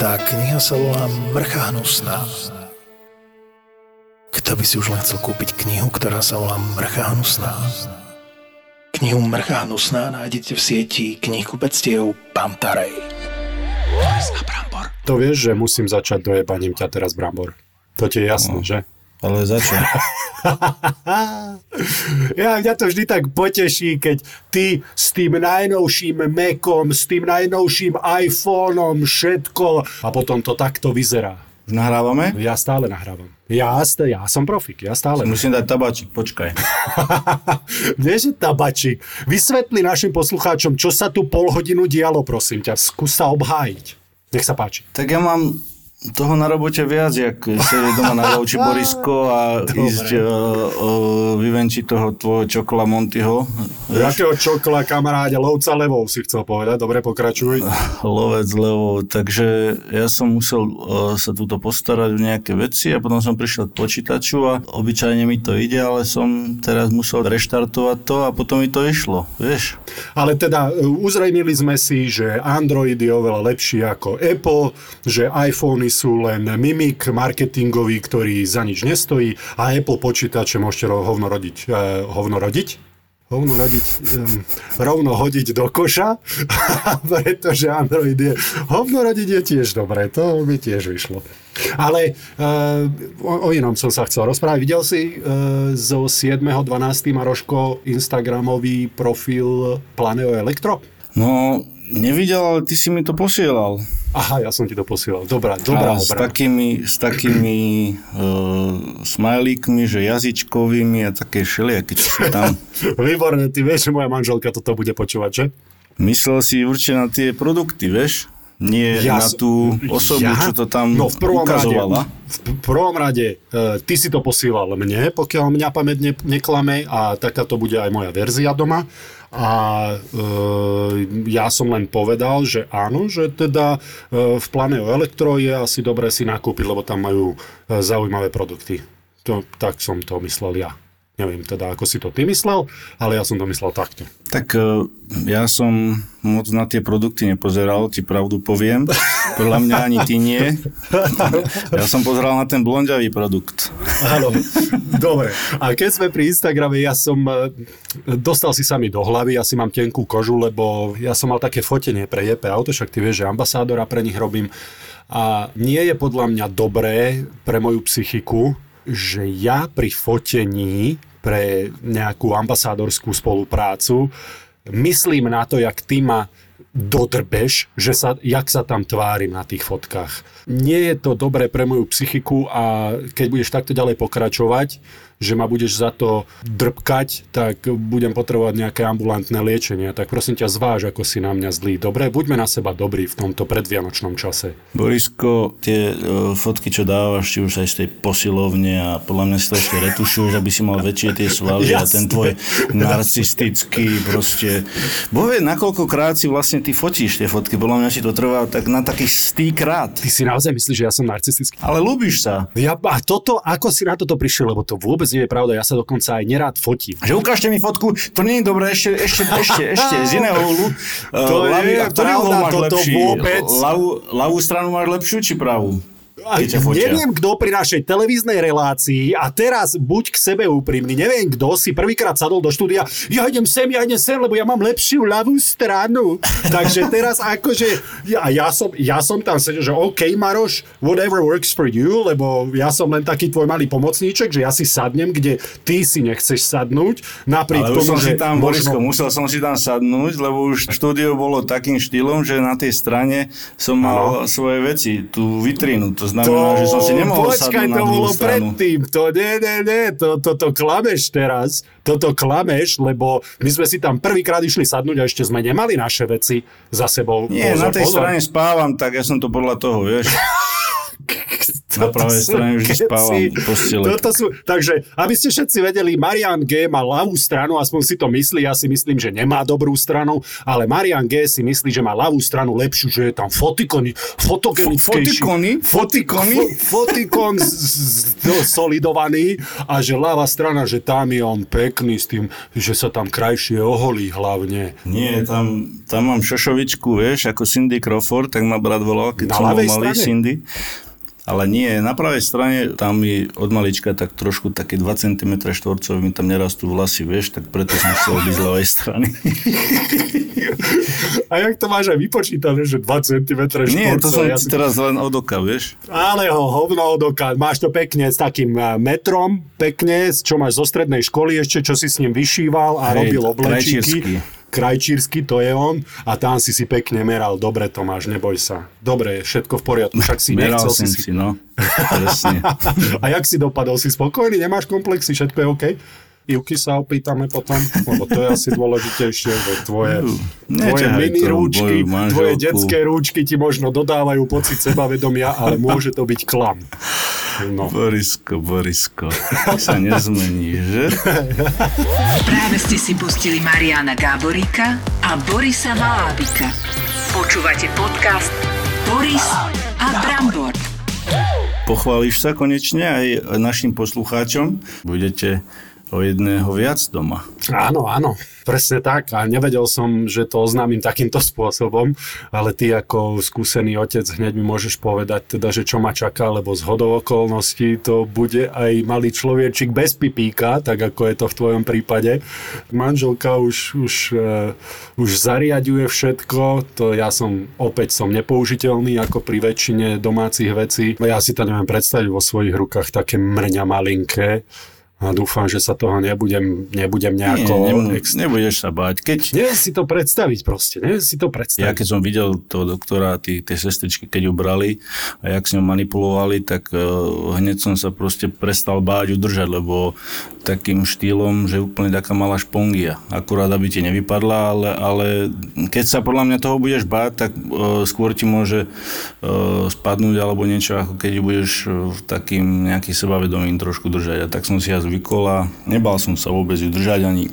Tá kniha sa volá Mrcha hnusná. Kto by si už len chcel kúpiť knihu, ktorá sa volá Mrcha hnusná? Knihu Mrcha hnusná nájdete v sieti knihkupectiev Pantarej. To vieš, že musím začať dojebaním ťa teraz, Brambor. To ti je jasné, no. že? Ale za čo? ja, mňa to vždy tak poteší, keď ty s tým najnovším Macom, s tým najnovším iPhoneom, všetko a potom to takto vyzerá. Nahrávame? Ja stále nahrávam. Ja, ja som profik, ja stále. Musím dať tabačík, počkaj. Vieš, že tabačík. Vysvetli našim poslucháčom, čo sa tu pol hodinu dialo, prosím ťa. Skús sa obhájiť. Nech sa páči. Tak ja mám toho na robote viac, jak sedieť doma na gauči Borisko a Dobre. ísť uh, uh, vyvenčiť toho tvojho čokla Montyho. Jakého čokla, kamaráde, lovca levou si chcel povedať, dobre, pokračuj. Lovec levou, takže ja som musel uh, sa túto postarať o nejaké veci a potom som prišiel k počítaču a obyčajne mi to ide, ale som teraz musel reštartovať to a potom mi to išlo, vieš. Ale teda uzrejmili sme si, že Android je oveľa lepší ako Apple, že iPhone sú len mimik marketingový, ktorý za nič nestojí a Apple počítače môžete hovno rodiť. Eh, hovno rodiť? hovno rodiť, um, rovno hodiť do koša, pretože Android je, hovno rodiť je tiež dobré, to mi tiež vyšlo. Ale uh, o, o inom som sa chcel rozprávať. Videl si uh, zo 7.12. Maroško Instagramový profil Planeo Elektro? No, nevidel, ale ty si mi to posielal. Aha, ja som ti to posielal. Dobrá, dobrá a s takými, s takými uh, smajlíkmi, že jazyčkovými a také všelijaké, čo sú tam. Výborné, ty vieš, že moja manželka toto bude počúvať, že? Myslel si určite na tie produkty, vieš? Nie ja, na tú osobu, ja? čo to tam no, v prvom ukazovala. Rade, v prvom rade, uh, ty si to posielal mne, pokiaľ mňa pamäť ne, neklame a taká to bude aj moja verzia doma. A e, ja som len povedal, že áno, že teda e, v Planeo Elektro je asi dobre si nakúpiť, lebo tam majú e, zaujímavé produkty. To, tak som to myslel ja. Neviem teda, ako si to ty myslel, ale ja som to myslel takto. Tak e, ja som moc na tie produkty nepozeral, ti pravdu poviem. Podľa mňa ani ty nie. Ja som pozeral na ten blonďavý produkt. Áno, dobre. A keď sme pri Instagrame, ja som, e, dostal si sa mi do hlavy, ja si mám tenkú kožu, lebo ja som mal také fotenie pre JP Auto, však ty vieš, že ambasádora pre nich robím. A nie je podľa mňa dobré pre moju psychiku, že ja pri fotení pre nejakú ambasádorskú spoluprácu. Myslím na to, jak ty ma dodrbeš, že sa, jak sa tam tvárim na tých fotkách. Nie je to dobré pre moju psychiku a keď budeš takto ďalej pokračovať, že ma budeš za to drbkať, tak budem potrebovať nejaké ambulantné liečenie. Tak prosím ťa, zváž, ako si na mňa zlý. Dobre, buďme na seba dobrí v tomto predvianočnom čase. Borisko, tie uh, fotky, čo dávaš, či už aj z tej posilovne a podľa mňa si to ešte retušuješ, aby si mal väčšie tie svaly a ten tvoj narcistický proste... Bohvie, nakoľkokrát si vlastne ty fotíš tie fotky, podľa mňa si to trvá tak na takých stýkrát. Ty si naozaj myslíš, že ja som narcistický? Ale ľúbiš sa. Ja, a toto, ako si na toto prišiel, lebo to vôbec nie je pravda, ja sa dokonca aj nerád fotím. Že ukážte mi fotku, to nie je dobré, ešte, ešte, ešte, ešte, z iného uhlu. To uh, je pravda, toto vôbec. Ľavú, ľavú stranu máš lepšiu, či pravú? Neviem, kto pri našej televíznej relácii a teraz buď k sebe úprimný, neviem, kto si prvýkrát sadol do štúdia, ja idem sem, ja idem sem, lebo ja mám lepšiu ľavú stranu. Takže teraz akože, ja, ja, som, ja som tam sedel, že OK, Maroš, whatever works for you, lebo ja som len taký tvoj malý pomocníček, že ja si sadnem, kde ty si nechceš sadnúť, napriek Ale tomu, že... tam, možno... Borisko, musel som si tam sadnúť, lebo už štúdio bolo takým štýlom, že na tej strane som mal ano. svoje veci, tú vitrínu, to znamená, to, že som si nemohol počkaj, to bolo predtým. To nie, nie, nie, to, to, to klameš teraz. Toto klameš, lebo my sme si tam prvýkrát išli sadnúť a ešte sme nemali naše veci za sebou. Nie, pozor, na tej pozor. strane spávam, tak ja som to podľa toho, vieš. Na pravej strane už spávam postele. Toto sú, takže, aby ste všetci vedeli, Marian G. má ľavú stranu, aspoň si to myslí, ja si myslím, že nemá dobrú stranu, ale Marian G. si myslí, že má ľavú stranu lepšiu, že je tam fotikony, fotogenickejší. Fotikony? Fotikony? Fotikon z, z, solidovaný a že ľavá strana, že tam je on pekný s tým, že sa tam krajšie oholí hlavne. Nie, tam, tam mám šošovičku, vieš, ako Cindy Crawford, tak ma brat volal, keď som bol malý Cindy. Ale nie, na pravej strane tam mi od malička tak trošku také 2 cm štvorcové mi tam nerastú vlasy, vieš, tak preto som chcel byť z ľavej strany. A jak to máš aj vypočítané, že 2 cm štvorcové? Nie, to som ja si teraz len od oka, vieš. Ale ho, hovno od oka. Máš to pekne s takým eh, metrom, pekne, čo máš zo strednej školy ešte, čo si s ním vyšíval a Hej, robil oblečíky krajčírsky, to je on, a tam si si pekne meral. Dobre, Tomáš, neboj sa. Dobre, všetko v poriadku, však si meral nechcel si... si no. Presne. a jak si dopadol? Si spokojný? Nemáš komplexy? Všetko je OK? Ivky sa opýtame potom, lebo to je asi dôležitejšie, že tvoje, tvoje mini rúčky, tvoje detské rúčky ti možno dodávajú pocit sebavedomia, ale môže to byť klam. No. Borisko, Borisko, sa nezmení, že? Práve ste si pustili Mariana Gáboríka a Borisa Malábika. Počúvate podcast Boris a Brambor. Pochváliš sa konečne aj našim poslucháčom. Budete o jedného viac doma. Áno, áno, presne tak. A nevedel som, že to oznámim takýmto spôsobom, ale ty ako skúsený otec hneď mi môžeš povedať teda, že čo ma čaká, lebo z hodov okolností to bude aj malý človečik bez pipíka, tak ako je to v tvojom prípade. Manželka už, už, uh, už zariaduje všetko, to ja som opäť som nepoužiteľný ako pri väčšine domácich vecí. Ja si to neviem predstaviť vo svojich rukách také mrňa malinké a dúfam, že sa toho nebudem, nebudem nejako... Nie, nemu, ex... nebudeš sa báť. Keď... Nie si to predstaviť proste, nie si to predstaviť. Ja keď som videl toho doktora, tí, tie sestričky, keď ju brali a jak s ňou manipulovali, tak uh, hneď som sa proste prestal báť udržať, lebo takým štýlom, že úplne taká malá špongia. Akurát, aby ti nevypadla, ale, ale keď sa podľa mňa toho budeš báť, tak uh, skôr ti môže uh, spadnúť alebo niečo, ako keď budeš uh, takým nejakým sebavedomím trošku držať. A tak som si ja zvykol a nebal som sa vôbec ju držať ani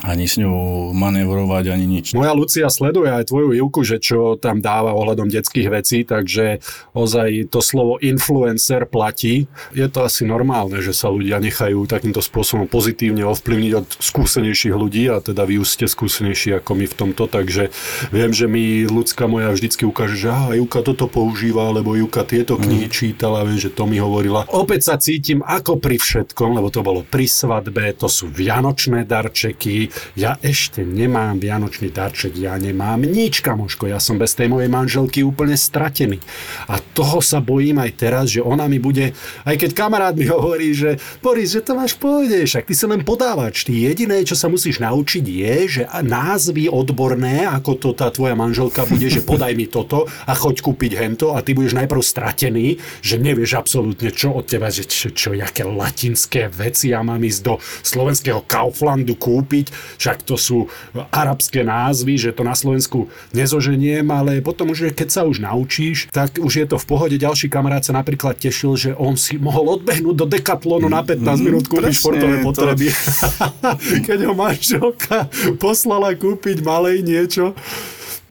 ani s ňou manevrovať, ani nič. Moja Lucia sleduje aj tvoju Ivku, že čo tam dáva ohľadom detských vecí, takže ozaj to slovo influencer platí. Je to asi normálne, že sa ľudia nechajú takýmto spôsobom pozitívne ovplyvniť od skúsenejších ľudí a teda vy ste skúsenejší ako my v tomto, takže viem, že mi ľudská moja vždycky ukáže, že aha, Ivka toto používa, alebo Ivka tieto knihy mm. čítala, viem, že to mi hovorila. Opäť sa cítim ako pri všetkom, lebo to bolo pri svadbe, to sú vianočné darčeky, ja ešte nemám vianočný darček, ja nemám nič, kamoško, ja som bez tej mojej manželky úplne stratený. A toho sa bojím aj teraz, že ona mi bude, aj keď kamarát mi hovorí, že Boris, že to máš v však ty sa len podávač, ty jediné, čo sa musíš naučiť je, že názvy odborné, ako to tá tvoja manželka bude, že podaj mi toto a choď kúpiť hento a ty budeš najprv stratený, že nevieš absolútne čo od teba, že čo, čo jaké latinské veci ja mám ísť do slovenského Kauflandu kúpiť, však to sú arabské názvy, že to na Slovensku nezoženiem, ale potom už, keď sa už naučíš, tak už je to v pohode. Ďalší kamarát sa napríklad tešil, že on si mohol odbehnúť do Decathlonu na 15 mm, minút kúpiť športové potreby. To... keď ho manželka poslala kúpiť malej niečo,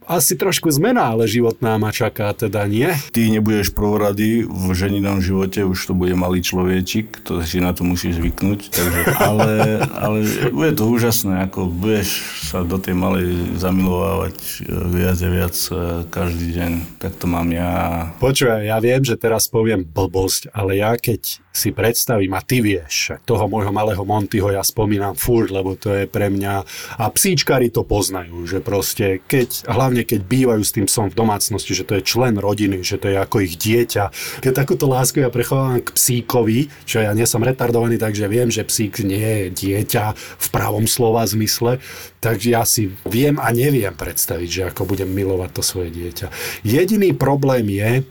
asi trošku zmena, ale životná ma čaká teda nie. Ty nebudeš prvorady v ženinom živote, už to bude malý človečik, to si na to musíš zvyknúť, takže, ale, ale bude to úžasné, ako budeš sa do tej malej zamilovávať e, viac a viac e, každý deň, tak to mám ja. Počúvaj, ja viem, že teraz poviem blbosť, ale ja keď si predstavím, a ty vieš, toho môjho malého Montyho ja spomínam furt, lebo to je pre mňa, a psíčkari to poznajú, že proste keď, hlavne keď bývajú s tým psom v domácnosti, že to je člen rodiny, že to je ako ich dieťa. Keď takúto lásku ja prechovávam k psíkovi, čo ja nie som retardovaný, takže viem, že psík nie je dieťa v pravom slova zmysle, takže ja si viem a neviem predstaviť, že ako budem milovať to svoje dieťa. Jediný problém je,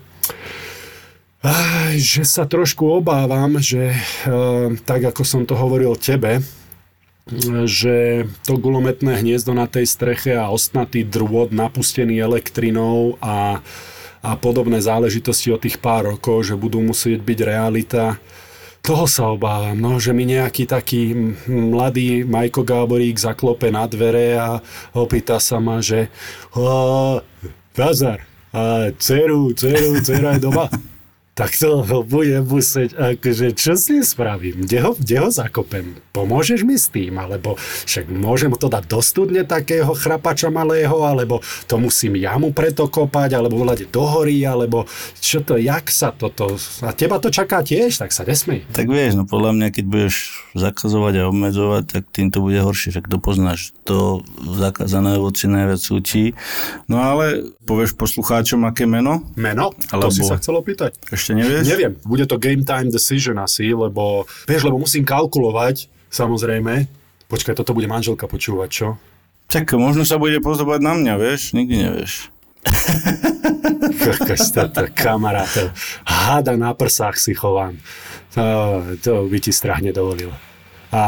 že sa trošku obávam, že eh, tak ako som to hovoril tebe, že to gulometné hniezdo na tej streche a ostnatý drôt napustený elektrinou a a podobné záležitosti od tých pár rokov, že budú musieť byť realita. Toho sa obávam, no, že mi nejaký taký mladý Majko Gáborík zaklope na dvere a opýta sa ma, že Nazar, a dceru, dceru, dcera je doma tak to ho budem musieť, akože čo s ním spravím? Kde ho, kde ho zakopem? Pomôžeš mi s tým? Alebo však môžem to dať do studne takého chrapača malého, alebo to musím ja mu preto kopať, alebo volať do hory, alebo čo to, jak sa toto... A teba to čaká tiež, tak sa nesmej. Tak vieš, no podľa mňa, keď budeš zakazovať a obmedzovať, tak tým to bude horšie, však to poznáš. To zakázané ovoci najviac súči. No ale povieš poslucháčom, aké meno? Meno? Alebo... To si sa chcel opýtať. Ešte nevieš? Neviem. Bude to game time decision asi, lebo, vieš, lebo musím kalkulovať, samozrejme. Počkaj, toto bude manželka počúvať, čo? Tak možno sa bude pozobať na mňa, vieš? Nikdy nevieš. Kokos, toto kamarátov. Háda na prsách si chovám. To, to by ti strach nedovolil. A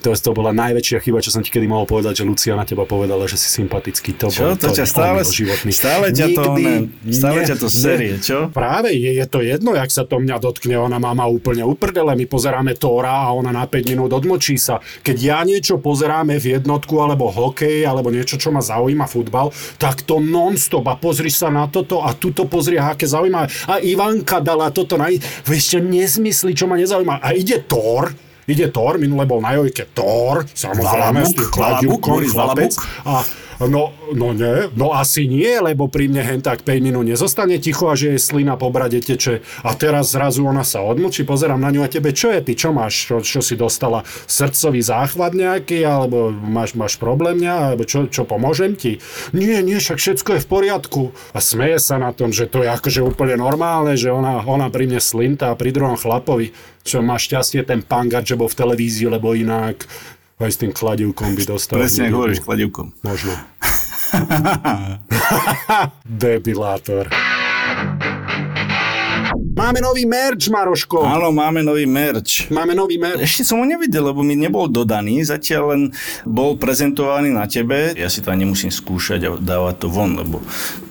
to, to bola najväčšia chyba, čo som ti kedy mohol povedať, že Lucia na teba povedala, že si sympatický. To čo? Bol, to, to ťa stále, životný. stále ťa to, Nikdy, ne, stále ne, ťa to série, čo? Práve je, je to jedno, jak sa to mňa dotkne. Ona má ma úplne uprdele. My pozeráme Tóra a ona na 5 minút odmočí sa. Keď ja niečo pozeráme v jednotku, alebo hokej, alebo niečo, čo ma zaujíma, futbal, tak to non-stop. A pozri sa na toto a tuto pozri, aké zaujímavé. A Ivanka dala toto na... Vieš, čo nezmysli, čo ma nezaujíma. A ide Thor, ide Thor, minule bol na Jojke Thor, samozrejme, tým kladivkom, chlapec. A No, no nie, no asi nie, lebo pri mne hen tak 5 minút nezostane ticho a že je slina po brade teče. A teraz zrazu ona sa odmlčí, pozerám na ňu a tebe, čo je ty, čo máš, čo, čo si dostala, srdcový záchvat nejaký, alebo máš, máš problém nejaký, alebo čo, čo pomôžem ti? Nie, nie, však všetko je v poriadku. A smeje sa na tom, že to je akože úplne normálne, že ona, ona pri mne slinta a pri druhom chlapovi, čo má šťastie ten pangar, že bol v televízii, lebo inak aj s tým kladivkom by dostal. Presne, ako hovoríš, kladivkom. Možno. Debilátor. Máme nový merch, Maroško. Áno, máme nový merch. Máme nový merch. Ešte som ho nevidel, lebo mi nebol dodaný, zatiaľ len bol prezentovaný na tebe. Ja si to ani nemusím skúšať a dávať to von, lebo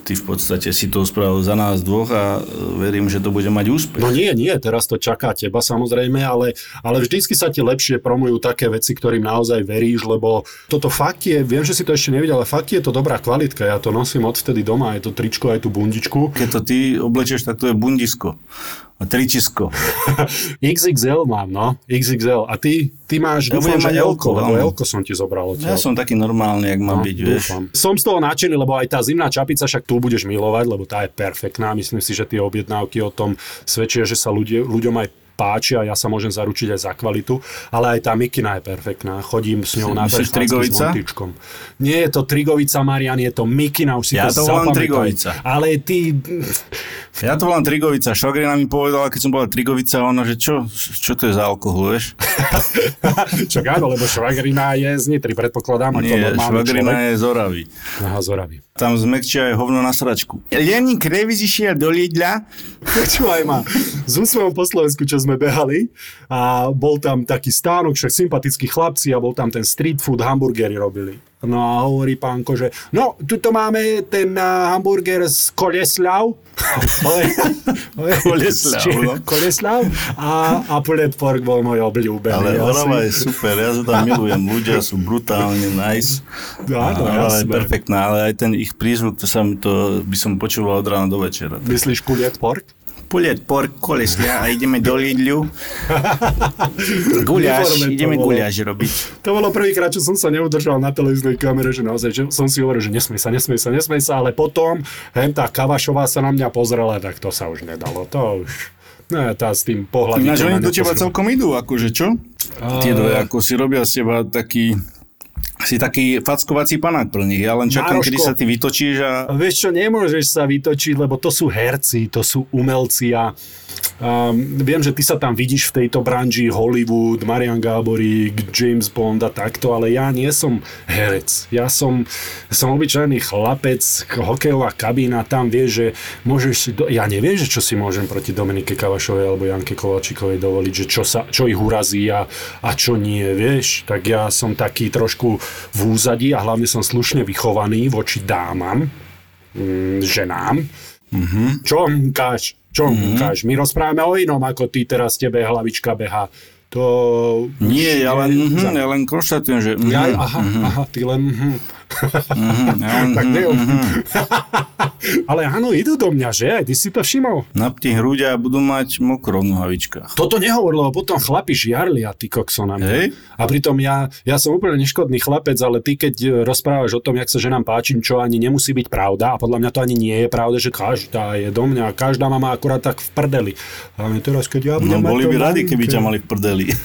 ty v podstate si to spravil za nás dvoch a e, verím, že to bude mať úspech. No nie, nie, teraz to čaká teba samozrejme, ale, ale vždycky sa ti lepšie promujú také veci, ktorým naozaj veríš, lebo toto fakt je, viem, že si to ešte nevidel, ale fakt je to dobrá kvalitka, ja to nosím odvtedy doma, je to tričko, aj tú bundičku. Keď to ty oblečieš, tak to je bundisko. A tričisko. XXL mám, no. XXL. A ty, ty máš, ja dúfam, že Elko, lebo Elko som ti zobral. Ja som taký normálny, jak mám no, byť, vieš. Som z toho nadšený, lebo aj tá zimná čapica, však tu budeš milovať, lebo tá je perfektná. Myslím si, že tie objednávky o tom svedčia, že sa ľudia, ľuďom aj páči a ja sa môžem zaručiť aj za kvalitu, ale aj tá mikina je perfektná. Chodím s ňou na Trigovica? s Nie je to Trigovica, Marian, je to mikina, už si ja to, to volám Trigovica. Ale ty... Ja to volám Trigovica. Švagrina mi povedala, keď som bola Trigovica, ona, že čo, čo to je za alkohol, vieš? Čo áno, lebo švagrina je z Nitry, predpokladám, Nie, švagrina človek. je z Oravy. Aha, z Oravy. Tam zmekčia aj hovno na sračku. Lenin Kreviz išiel do Lidla. Počúvaj ma, z úsmevom po Slovensku, čo sme behali a bol tam taký stánok, však sympatickí chlapci a bol tam ten street food, hamburgery robili. No a hovorí pánko, že no, tuto máme ten uh, hamburger z koleslav. koleslav, no. koleslav a, a pulled pork bol môj obľúbený. Ale Orava je super, ja sa tam milujem, ľudia sú brutálne nice. Áno, Orava je perfektná, ale aj ten ich prízvuk, to, sa mi to by som počúval od rána do večera. Myslíš pulled pork? Puliet pork kolesňa a ideme do Lidlu. guľaš, ideme guľaš robiť. To bolo prvýkrát, čo som sa neudržal na televíznej kamere, že naozaj, že som si hovoril, že nesmej sa, nesmej sa, nesmej sa, ale potom hen tá Kavašová sa na mňa pozrela, tak to sa už nedalo, to už... No, tá s tým pohľadom. Ináč oni do teba celkom idú, akože čo? A... Tie dve, ako si robia z teba taký si taký fackovací panák pre nich. Ja len čakám, Mároško, kedy sa ty vytočíš a... Vieš čo, nemôžeš sa vytočiť, lebo to sú herci, to sú umelci a Um, viem, že ty sa tam vidíš v tejto branži Hollywood, Marian Gáborík, James Bond a takto, ale ja nie som herec. Ja som, som obyčajný chlapec, hokejová kabína, tam vieš, že môžeš si... Do... Ja neviem, že čo si môžem proti Dominike Kavašovej alebo Janke Kovačikovej dovoliť, že čo, sa, čo ich urazí a, a čo nie, vieš. Tak ja som taký trošku v úzadí a hlavne som slušne vychovaný voči dámam, mm, ženám. Mm-hmm. Čo mkáš? Čo mm-hmm. My rozprávame o inom, ako ty teraz tebe hlavička beha. To... Nie, ja len, mm, ja len konštatujem, že... Mm, ja, aha, mm, aha, ty len... Mm. Mm-hmm, tak mm-hmm. Ale áno, idú do mňa, že? Aj ty si to všimol? Napni hruď a budú mať mokro v nohavičkách. Toto nehovor, lebo potom chlapi žiarli a ty kokso na mňa. Hej. A pritom ja, ja som úplne neškodný chlapec, ale ty keď rozprávaš o tom, jak sa ženám páčim, čo ani nemusí byť pravda, a podľa mňa to ani nie je pravda, že každá je do mňa, každá má akurát tak v prdeli. A teraz, keď ja no boli by radi, keby ťa mali v prdeli.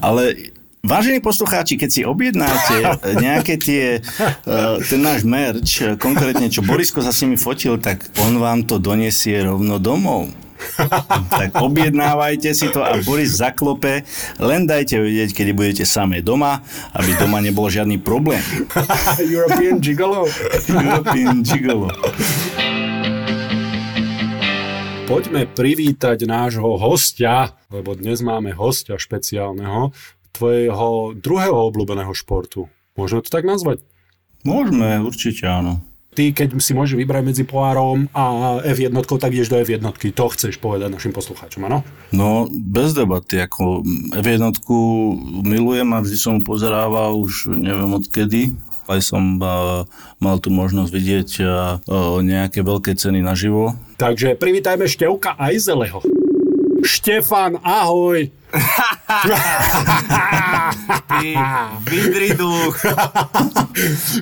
Ale Vážení poslucháči, keď si objednáte nejaké tie, uh, ten náš merch, konkrétne čo Borisko sa s nimi fotil, tak on vám to donesie rovno domov. tak objednávajte si to a Boris zaklope, len dajte vedieť, kedy budete samé doma, aby doma nebol žiadny problém. European Gigolo. European Gigolo. Poďme privítať nášho hostia, lebo dnes máme hostia špeciálneho, tvojho druhého obľúbeného športu. Môžeme to tak nazvať? Môžeme, určite áno. Ty, keď si môžeš vybrať medzi pohárom a F1, tak ideš do F1. To chceš povedať našim poslucháčom, áno? No, bez debaty. Ako F1 milujem a vždy som pozerával už neviem odkedy aj som uh, mal tu možnosť vidieť uh, nejaké veľké ceny naživo. Takže privítajme Števka Ajzeleho. Štefan, ahoj! Ty vydriduch.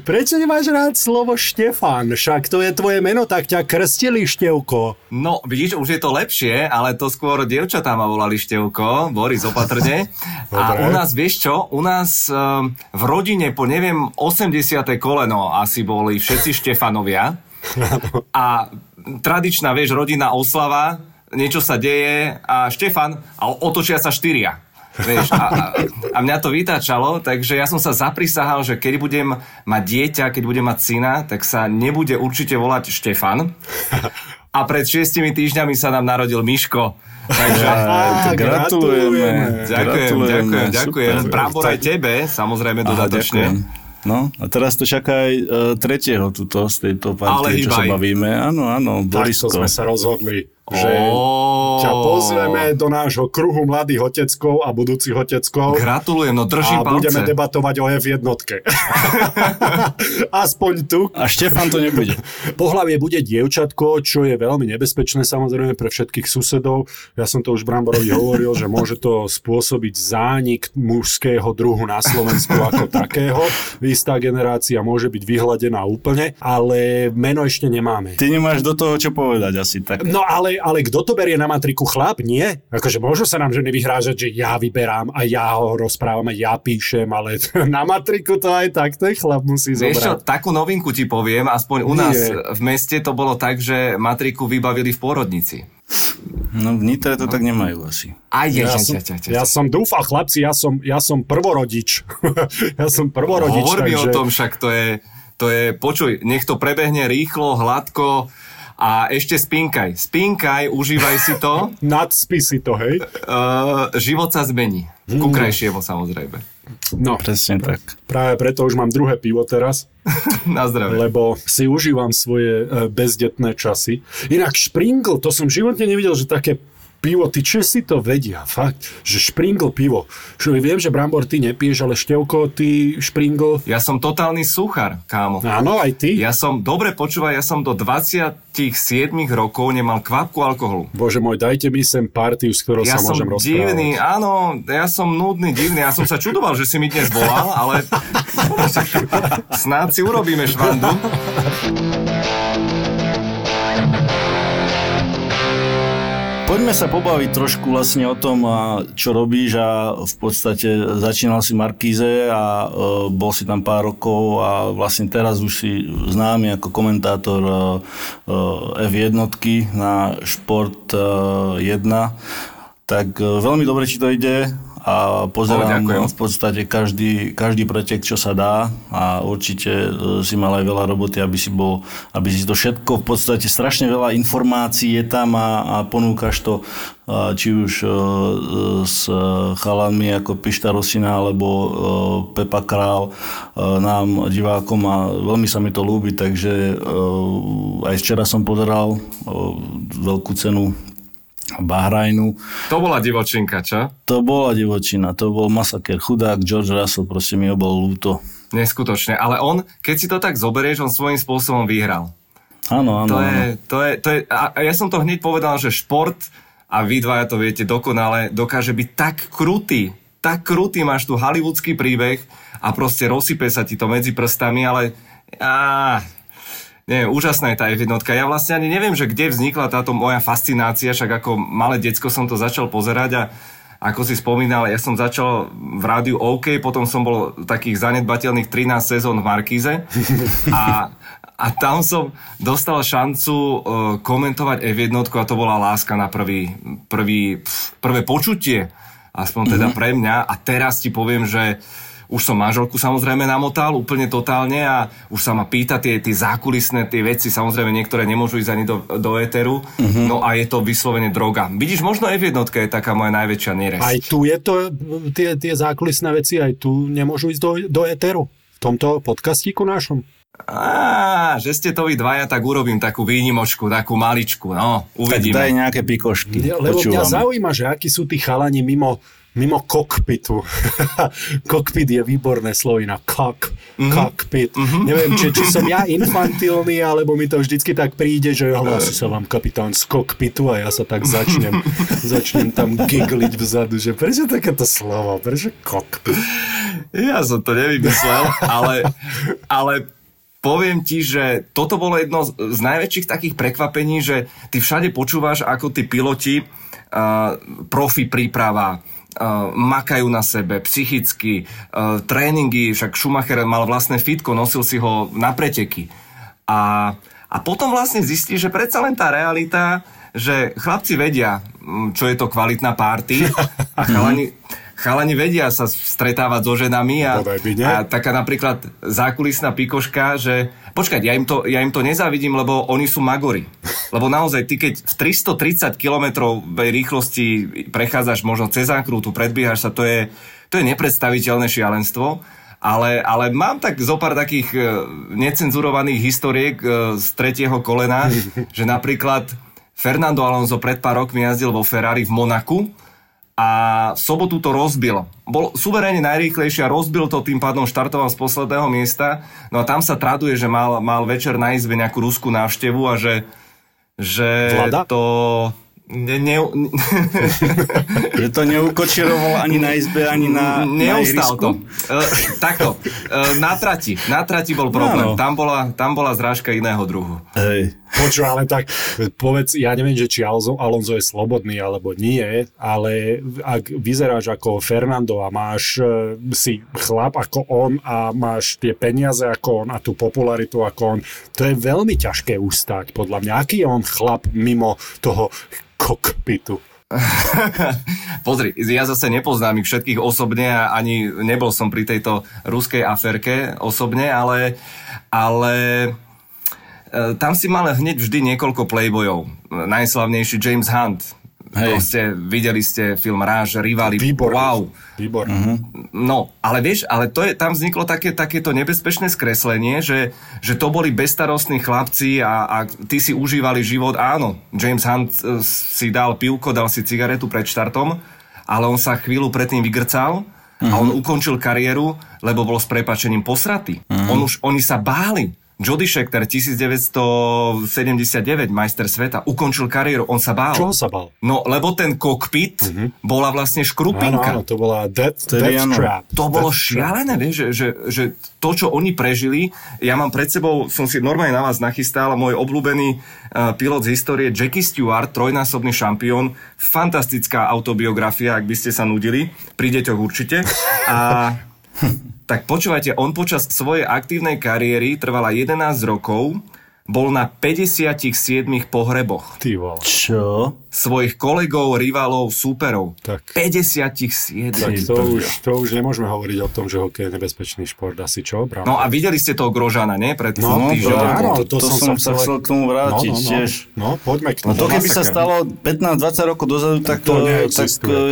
Prečo nemáš rád slovo Štefan? Však to je tvoje meno, tak ťa krstili Števko. No, vidíš, už je to lepšie, ale to skôr dievčatá ma volali Števko, Boris opatrne. A u nás, vieš čo, u nás um, v rodine po, neviem, 80. koleno asi boli všetci Štefanovia. A tradičná, vieš, rodinná oslava, niečo sa deje a Štefan a otočia sa štyria. Vieš, a, a, a mňa to vytáčalo, takže ja som sa zaprisahal, že keď budem mať dieťa, keď budem mať syna, tak sa nebude určite volať Štefan. A pred šiestimi týždňami sa nám narodil Miško. Takže Á, gratulujeme. Ďakujem, ďakujem, ďakujem. Brambor aj tebe, samozrejme dodatočne. ďakujem. No a teraz to čaká aj uh, tretieho tuto z tejto partie, čo sa bavíme. Áno, áno, Borisko. Takto sme sa rozhodli že oh. ťa pozveme do nášho kruhu mladých oteckov a budúcich oteckov. Gratulujem, no držím a palce. budeme debatovať o F1. Aspoň tu. A Štefan to nebude. Pohlavie bude dievčatko, čo je veľmi nebezpečné samozrejme pre všetkých susedov. Ja som to už Bramborovi hovoril, že môže to spôsobiť zánik mužského druhu na Slovensku ako takého. Istá generácia môže byť vyhladená úplne, ale meno ešte nemáme. Ty nemáš do toho čo povedať asi tak. No ale ale, kto to berie na matriku? Chlap? Nie? Akože môžu sa nám ženy vyhrážať, že ja vyberám a ja ho rozprávam a ja píšem, ale na matriku to aj tak ten chlap musí zobrať. Vieš čo, takú novinku ti poviem, aspoň u nás Nie. v meste to bolo tak, že matriku vybavili v pôrodnici. No v Nitre to tak nemajú asi. Aj, je, ja, som, ja som dúfal, chlapci, ja som, ja som prvorodič. ja som prvorodič. Hovor mi takže... o tom, však to je, to je, počuj, nech to prebehne rýchlo, hladko, a ešte spinkaj. Spinkaj, užívaj si to. Nadspí si to, hej? Uh, život sa zmení. Mm. Ku krajšiemu samozrejme. No, presne tak. Práve preto už mám druhé pivo teraz. Na zdravie. Lebo si užívam svoje e, bezdetné časy. Inak Springle, to som v živote nevidel, že také pivo, ty čo si to vedia, fakt, že špringl pivo. Čo viem, že Brambor ty nepiješ, ale Števko, ty špringl. Ja som totálny suchar, kámo. Áno, aj ty. Ja som, dobre počúvaj, ja som do 27 rokov nemal kvapku alkoholu. Bože môj, dajte mi sem partiu, s ktorou ja sa môžem rozprávať. divný, áno, ja som nudný, divný, ja som sa čudoval, že si mi dnes volal, ale snáď si urobíme švandu. Poďme sa pobaviť trošku vlastne o tom, čo robíš a v podstate začínal si Markíze a e, bol si tam pár rokov a vlastne teraz už si známy ako komentátor e, e, F1 na Šport 1. Tak veľmi dobre ti to ide a pozerám v podstate každý, každý pretek, čo sa dá. A určite e, si mal aj veľa roboty, aby si bol, aby si to všetko v podstate strašne veľa informácií je tam a, a ponúkaš to či už e, s chalanmi ako Pišta Rosina alebo e, Pepa Král nám divákom. A veľmi sa mi to ľúbi, takže aj včera som pozeral veľkú cenu Bahrajnu. To bola divočinka, čo? To bola divočina, to bol masaker. Chudák George Russell, proste mi ho bol ľúto. Neskutočne, ale on, keď si to tak zoberieš, on svojím spôsobom vyhral. Áno, áno. To je, to je, to je, a ja som to hneď povedal, že šport, a vy dvaja to viete dokonale, dokáže byť tak krutý, tak krutý, máš tu hollywoodský príbeh a proste rozsype sa ti to medzi prstami, ale á, nie, úžasná je tá jednotka. Ja vlastne ani neviem, že kde vznikla táto moja fascinácia, však ako malé decko som to začal pozerať a ako si spomínal, ja som začal v rádiu OK, potom som bol takých zanedbateľných 13 sezón v Markíze a, a tam som dostal šancu uh, komentovať F1 a to bola láska na prvý, prvý, pf, prvé počutie, aspoň teda mm-hmm. pre mňa a teraz ti poviem, že uh, už som manželku samozrejme namotal úplne totálne a už sa ma pýta tie, tie zákulisné tie veci, samozrejme niektoré nemôžu ísť ani do, do éteru, uh-huh. no a je to vyslovene droga. Vidíš, možno F1 je taká moja najväčšia neres. Aj tu je to, tie, tie zákulisné veci, aj tu nemôžu ísť do, do éteru v tomto podcastíku našom. Á, že ste to vy dvaja, tak urobím takú výnimočku, takú maličku, no, uvidíme. Tak daj nejaké pikošky. Lebo Počúvam. mňa zaujíma, že akí sú tí chalani mimo mimo kokpitu. Kokpit je výborné slovina. Kok, mm-hmm. kokpit. Mm-hmm. Neviem, či, či som ja infantilný, alebo mi to vždycky tak príde, že hlási sa vám kapitán z kokpitu a ja sa tak začnem, začnem tam gigliť vzadu, že prečo takéto slovo, prečo kokpit? Ja som to nevymyslel, ale, ale poviem ti, že toto bolo jedno z najväčších takých prekvapení, že ty všade počúvaš, ako tí piloti, uh, profi príprava, makajú na sebe psychicky, tréningy, však Schumacher mal vlastné fitko, nosil si ho na preteky. A, a potom vlastne zistí, že predsa len tá realita, že chlapci vedia, čo je to kvalitná party. A chalani, chalani vedia sa stretávať so ženami a, a taká napríklad zákulisná pikoška, že počkať, ja im, to, ja im to nezávidím, lebo oni sú magori. Lebo naozaj, ty keď v 330 km rýchlosti prechádzaš možno cez zákrútu, predbiehaš sa, to je, to je nepredstaviteľné šialenstvo. Ale, ale mám tak zo pár takých e, necenzurovaných historiek e, z tretieho kolena, že napríklad Fernando Alonso pred pár rokmi jazdil vo Ferrari v Monaku a v sobotu to rozbil. Bol suverénne najrýchlejší a rozbil to, tým pádom štartoval z posledného miesta. No a tam sa traduje, že mal, mal večer na izbe nejakú ruskú návštevu a že že Vlada? to... Ne, ne, že to neukočiroval ani na izbe, ani na, Neustal na to. Uh, takto, uh, na trati. Na trati bol problém. No, no. Tam, bola, tam bola zrážka iného druhu. Hej. Počuj, ale tak povedz, ja neviem, že či Alonso, Alonso je slobodný alebo nie, ale ak vyzeráš ako Fernando a máš uh, si chlap ako on a máš tie peniaze ako on a tú popularitu ako on, to je veľmi ťažké ustať podľa mňa. Aký je on chlap mimo toho kokpitu? Pozri, ja zase nepoznám ich všetkých osobne a ani nebol som pri tejto ruskej aferke osobne, ale, ale E, tam si mal hneď vždy niekoľko playboyov. Najslavnejší James Hunt. Hej. Proste videli ste film Ráž, Rivali. Výborný. Wow. Výborný. Uh-huh. No, ale vieš, ale to je, tam vzniklo také, takéto nebezpečné skreslenie, že, že to boli bestarostní chlapci a, a ty si užívali život. Áno, James Hunt e, si dal pivko, dal si cigaretu pred štartom, ale on sa chvíľu predtým vygrcal uh-huh. a on mhm. ukončil kariéru, lebo bol s prepačením posratý. Uh-huh. On už, oni sa báli Jody Scheckter 1979, majster sveta, ukončil kariéru, on sa bál. Čo sa bál? No, lebo ten kokpit uh-huh. bola vlastne škrupinka. Áno, áno, to bola death, death trap. To bolo death šialené, vieš, že, že, že to, čo oni prežili, ja mám pred sebou, som si normálne na vás nachystal, môj obľúbený uh, pilot z histórie Jackie Stewart, trojnásobný šampión, fantastická autobiografia, ak by ste sa nudili, pri deťoch určite. A tak počúvajte, on počas svojej aktívnej kariéry trvala 11 rokov, bol na 57 pohreboch Ty vole. Čo? svojich kolegov, rivalov, súperov. Tak. 57. Tak to už, to už nemôžeme hovoriť o tom, že hokej je nebezpečný šport. Asi čo, Bram? No a videli ste toho Grožana, nie? Pred No, týždňom. to áno, to, to, to som sa chcel k tomu vrátiť no, no, no. tiež. No, poďme k No tomu. to keby sa Masaker. stalo 15-20 rokov dozadu, tak, To to, tak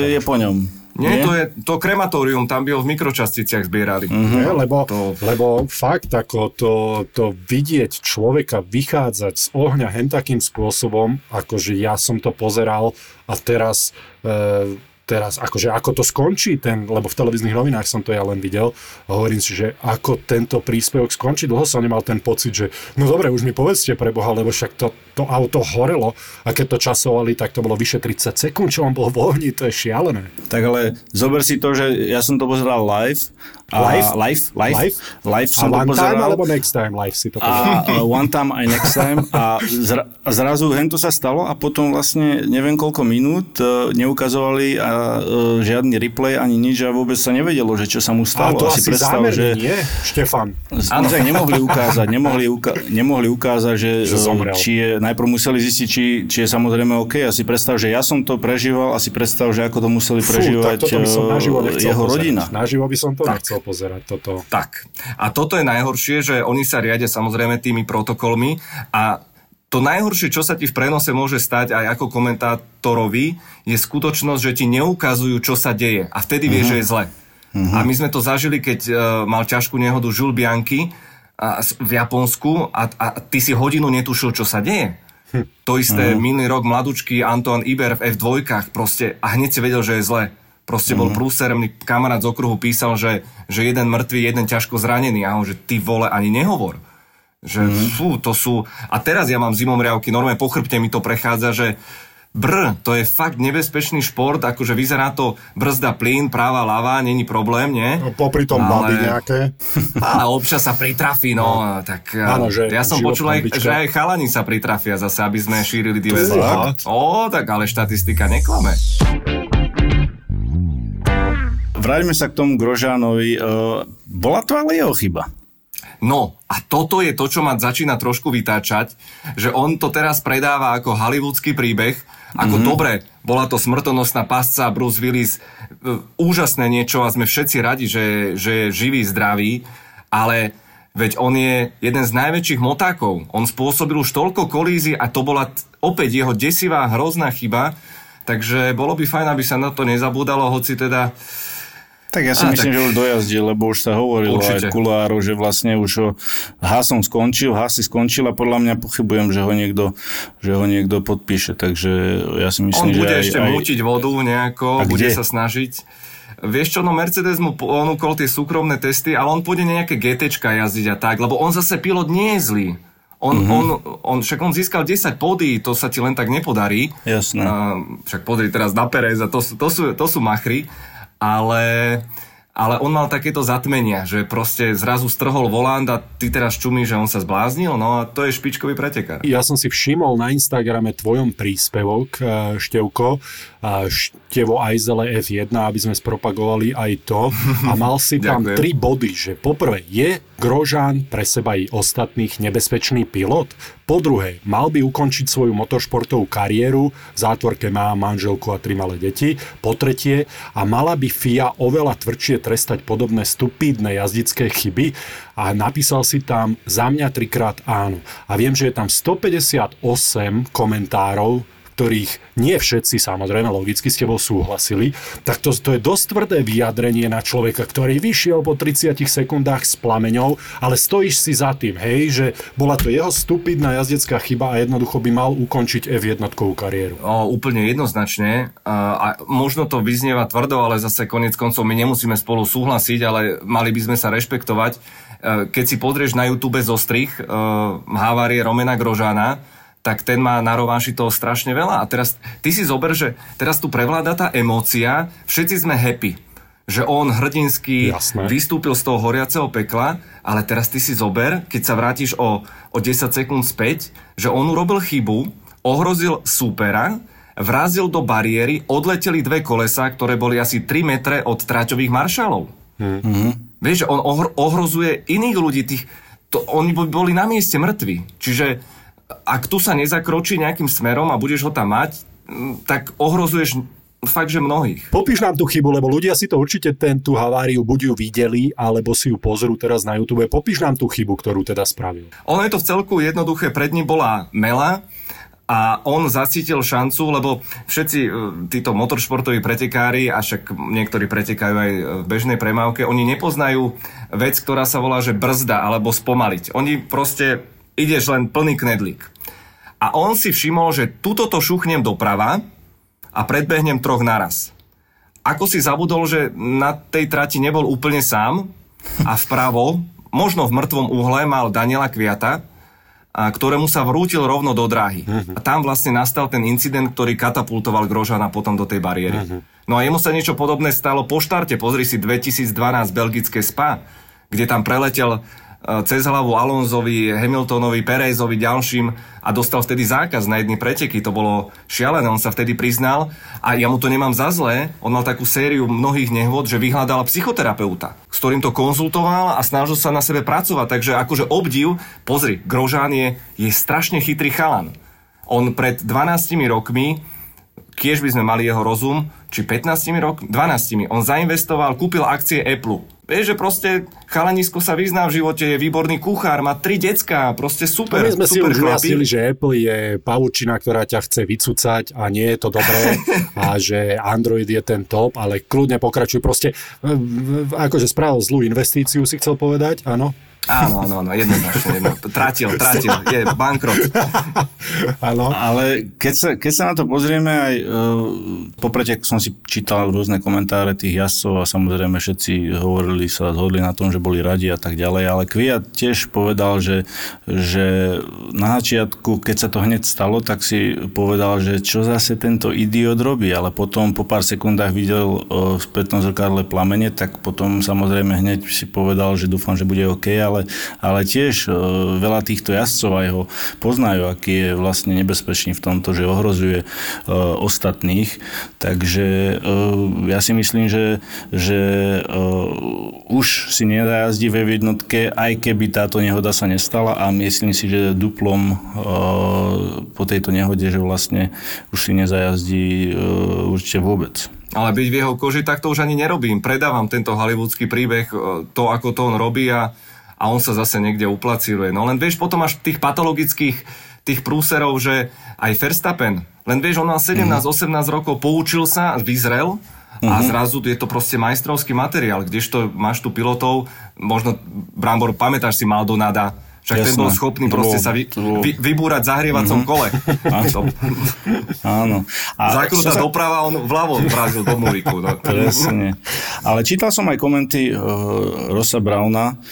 je po ňom. Nie, to je to krematórium, tam by ho v mikročasticiach zbierali. Mhm. Nie, lebo, To- lebo fakt ako to, to vidieť človeka vychádzať z ohňa hen takým spôsobom, akože ja som to pozeral a teraz, e, teraz akože ako to skončí ten, lebo v televíznych novinách som to ja len videl hovorím si, že ako tento príspevok skončí, dlho som nemal ten pocit, že no dobre, už mi povedzte pre Boha, lebo však to, to auto horelo a keď to časovali, tak to bolo vyše 30 sekúnd, čo on bol v ohni, to je šialené. Tak ale zober si to, že ja som to pozeral live. A Live? Live? Live? Live? live A som to one time alebo next time live si to pozeral? a uh, one time aj next time a zra, a zrazu hento sa stalo a potom vlastne neviem koľko minút uh, neukazovali a, uh, žiadny replay ani nič a vôbec sa nevedelo, že čo sa mu A stalo. to si asi predstav, zámerne, že nie, Štefan? Áno. Tak nemohli ukázať, nemohli, uka- nemohli ukázať, že, Že zomrel. či je, najprv museli zistiť, či, či je samozrejme OK. A si predstav, že ja som to prežíval a si predstav, že ako to museli Fú, prežívať tak toto by som naživo jeho pozerať. rodina. Naživo by som to nechcel pozerať, toto. Tak. A toto je najhoršie, že oni sa riadia samozrejme tými protokolmi a to najhoršie, čo sa ti v prenose môže stať aj ako komentátorovi, je skutočnosť, že ti neukazujú, čo sa deje. A vtedy vieš, že je zle. A my sme to zažili, keď uh, mal ťažkú nehodu Jules Bianchi a, v Japonsku a, a ty si hodinu netušil, čo sa deje. To isté minulý rok mladučký Antoine Iber v F2 proste a hneď si vedel, že je zle. Proste bol prúseremný kamarát z okruhu písal, že, že jeden mŕtvý, jeden ťažko zranený a on, že ty vole, ani nehovor. Že fú, to sú... A teraz ja mám zimomriavky, normálne po chrbte mi to prechádza, že Br, to je fakt nebezpečný šport, akože vyzerá to brzda plyn, práva, ľava, není problém, nie? No, popri tom Ale- baby nejaké. Ale občas sa pritrafí, no, tak Áno, že ja som počul aj, že aj chalani sa pritrafia zase, aby sme šírili diverzitu. Ó, tak ale štatistika neklame. Vráťme sa k tomu Grožánovi. Uh, bola to ale jeho chyba. No, a toto je to, čo ma začína trošku vytáčať, že on to teraz predáva ako hollywoodský príbeh, ako mm-hmm. dobre, bola to smrtonosná pasca, Bruce Willis, e, úžasné niečo a sme všetci radi, že, že je živý, zdravý, ale veď on je jeden z najväčších motákov. On spôsobil už toľko kolízií a to bola opäť jeho desivá, hrozná chyba, takže bolo by fajn, aby sa na to nezabúdalo, hoci teda Tak ja si Á, myslím, tak- že už dojazdil, lebo už sa hovorilo Určite. aj v kuláru, že vlastne už ho Hasom skončil, Hasi skončil a podľa mňa pochybujem, že ho niekto, že ho niekto podpíše, takže ja si myslím, On že bude aj, ešte aj, mútiť vodu nejako, A bude kde? sa snažiť. Vieš čo, no Mercedes mu ponúkol tie súkromné testy, ale on pôjde nejaké GTčka jazdiť a tak, lebo on zase pilot nie je zlý. On, Mhm. mm-hmm. on, on, však on získal 10 pódy, to sa ti len tak nepodarí. Jasné. A, však pozri teraz na Perez a to, to, sú, to sú machry, ale, ale on mal takéto zatmenia, že proste zrazu strhol volant a ty teraz čumí, že on sa zbláznil, no a to je špičkový pretekár. Ja som si všimol na Instagrame tvojom príspevok, eh, Števko, a Števo Ajzele F1, aby sme spropagovali aj to. A mal si tam tri body, že poprvé, je Grožán pre seba i ostatných nebezpečný pilot? Po druhé, mal by ukončiť svoju motoršportovú kariéru, v zátvorke má manželku a tri malé deti. Po tretie, a mala by FIA oveľa tvrdšie trestať podobné stupidné jazdické chyby a napísal si tam za mňa trikrát áno. A viem, že je tam 158 komentárov, ktorých nie všetci samozrejme logicky s tebou súhlasili, tak to, to je dosť tvrdé vyjadrenie na človeka, ktorý vyšiel po 30 sekundách s plameňou, ale stojíš si za tým, hej, že bola to jeho stupidná jazdecká chyba a jednoducho by mal ukončiť F1 kariéru. O, úplne jednoznačne. A, a možno to vyznieva tvrdo, ale zase konec koncov my nemusíme spolu súhlasiť, ale mali by sme sa rešpektovať. E, Keď si pozrieš na YouTube zostrih uh, havárie Romena Grožána, tak ten má na rováši toho strašne veľa. A teraz ty si zober, že teraz tu prevláda tá emócia, všetci sme happy že on hrdinsky Jasné. vystúpil z toho horiaceho pekla, ale teraz ty si zober, keď sa vrátiš o, o 10 sekúnd späť, že on urobil chybu, ohrozil súpera, vrazil do bariéry, odleteli dve kolesa, ktoré boli asi 3 metre od tráťových maršalov. Mhm. Vieš, že on ohr- ohrozuje iných ľudí, tých, to, oni by boli na mieste mŕtvi. Čiže ak tu sa nezakročí nejakým smerom a budeš ho tam mať, tak ohrozuješ fakt, že mnohých. Popíš nám tú chybu, lebo ľudia si to určite ten, tú haváriu buď ju videli, alebo si ju pozrú teraz na YouTube. Popíš nám tú chybu, ktorú teda spravil. Ono je to v celku jednoduché. Pred ním bola Mela, a on zacítil šancu, lebo všetci e, títo motoršportoví pretekári, a však niektorí pretekajú aj v bežnej premávke, oni nepoznajú vec, ktorá sa volá, že brzda alebo spomaliť. Oni proste ideš len plný knedlík. A on si všimol, že tuto to šuchnem doprava a predbehnem troch naraz. Ako si zabudol, že na tej trati nebol úplne sám a vpravo, možno v mŕtvom uhle, mal Daniela Kviata, a ktorému sa vrútil rovno do dráhy. Uh-huh. A tam vlastne nastal ten incident, ktorý katapultoval Grožana potom do tej bariéry. Uh-huh. No a jemu sa niečo podobné stalo po štarte. Pozri si 2012 belgické SPA, kde tam preletel cez hlavu Alonzovi, Hamiltonovi, Perezovi, ďalším a dostal vtedy zákaz na jedny preteky. To bolo šialené, on sa vtedy priznal a ja mu to nemám za zlé. On mal takú sériu mnohých nehôd, že vyhľadal psychoterapeuta, s ktorým to konzultoval a snažil sa na sebe pracovať. Takže akože obdiv, pozri, Grožán je, je strašne chytrý chalan. On pred 12 rokmi kiež by sme mali jeho rozum, či 15 rok, 12. On zainvestoval, kúpil akcie Apple. Vieš, že proste chalanisko sa vyzná v živote, je výborný kuchár, má tri decka, proste super. My sme super si už vyjasnili, že Apple je pavučina, ktorá ťa chce vycúcať a nie je to dobré a že Android je ten top, ale kľudne pokračuj. Proste akože spravil zlú investíciu, si chcel povedať, áno? Áno, áno, áno, jednoznačne. Jedno. Tratil, tratil, je bankrot. Áno. Ale keď sa, keď sa na to pozrieme aj uh, poprete, som si čítal rôzne komentáre tých jazdcov a samozrejme všetci hovorili sa, zhodli na tom, že boli radi a tak ďalej, ale Kvia tiež povedal, že, že na začiatku, keď sa to hneď stalo, tak si povedal, že čo zase tento idiot robí, ale potom po pár sekundách videl uh, v spätnom zrkadle plamene, tak potom samozrejme hneď si povedal, že dúfam, že bude OK, ale ale, ale tiež e, veľa týchto jazdcov aj ho poznajú, aký je vlastne nebezpečný v tomto, že ohrozuje e, ostatných. Takže e, ja si myslím, že, že už si nezajazdí ve jednotke, aj keby táto nehoda sa nestala a myslím si, že duplom po tejto nehode, že vlastne už si nezajazdí určite vôbec. Ale byť v jeho koži, tak to už ani nerobím. Predávam tento hollywoodský príbeh, to, ako to on robí a a on sa zase niekde uplacíruje. No len vieš, potom až tých patologických tých prúserov, že aj Verstappen, len vieš, on mal 17-18 mm. rokov, poučil sa, vyzrel a mm-hmm. zrazu je to proste majstrovský materiál, kdežto máš tu pilotov, možno Brambor, pamätáš si Maldonada, však Jasné. ten bol schopný proste sa vy, vy, vybúrať zahrievacom mm-hmm. kole. Áno. A Zakrúta sa... doprava, on vľavo vrazil do múriku. No. Presne. Ale čítal som aj komenty uh, Rosa Brauna,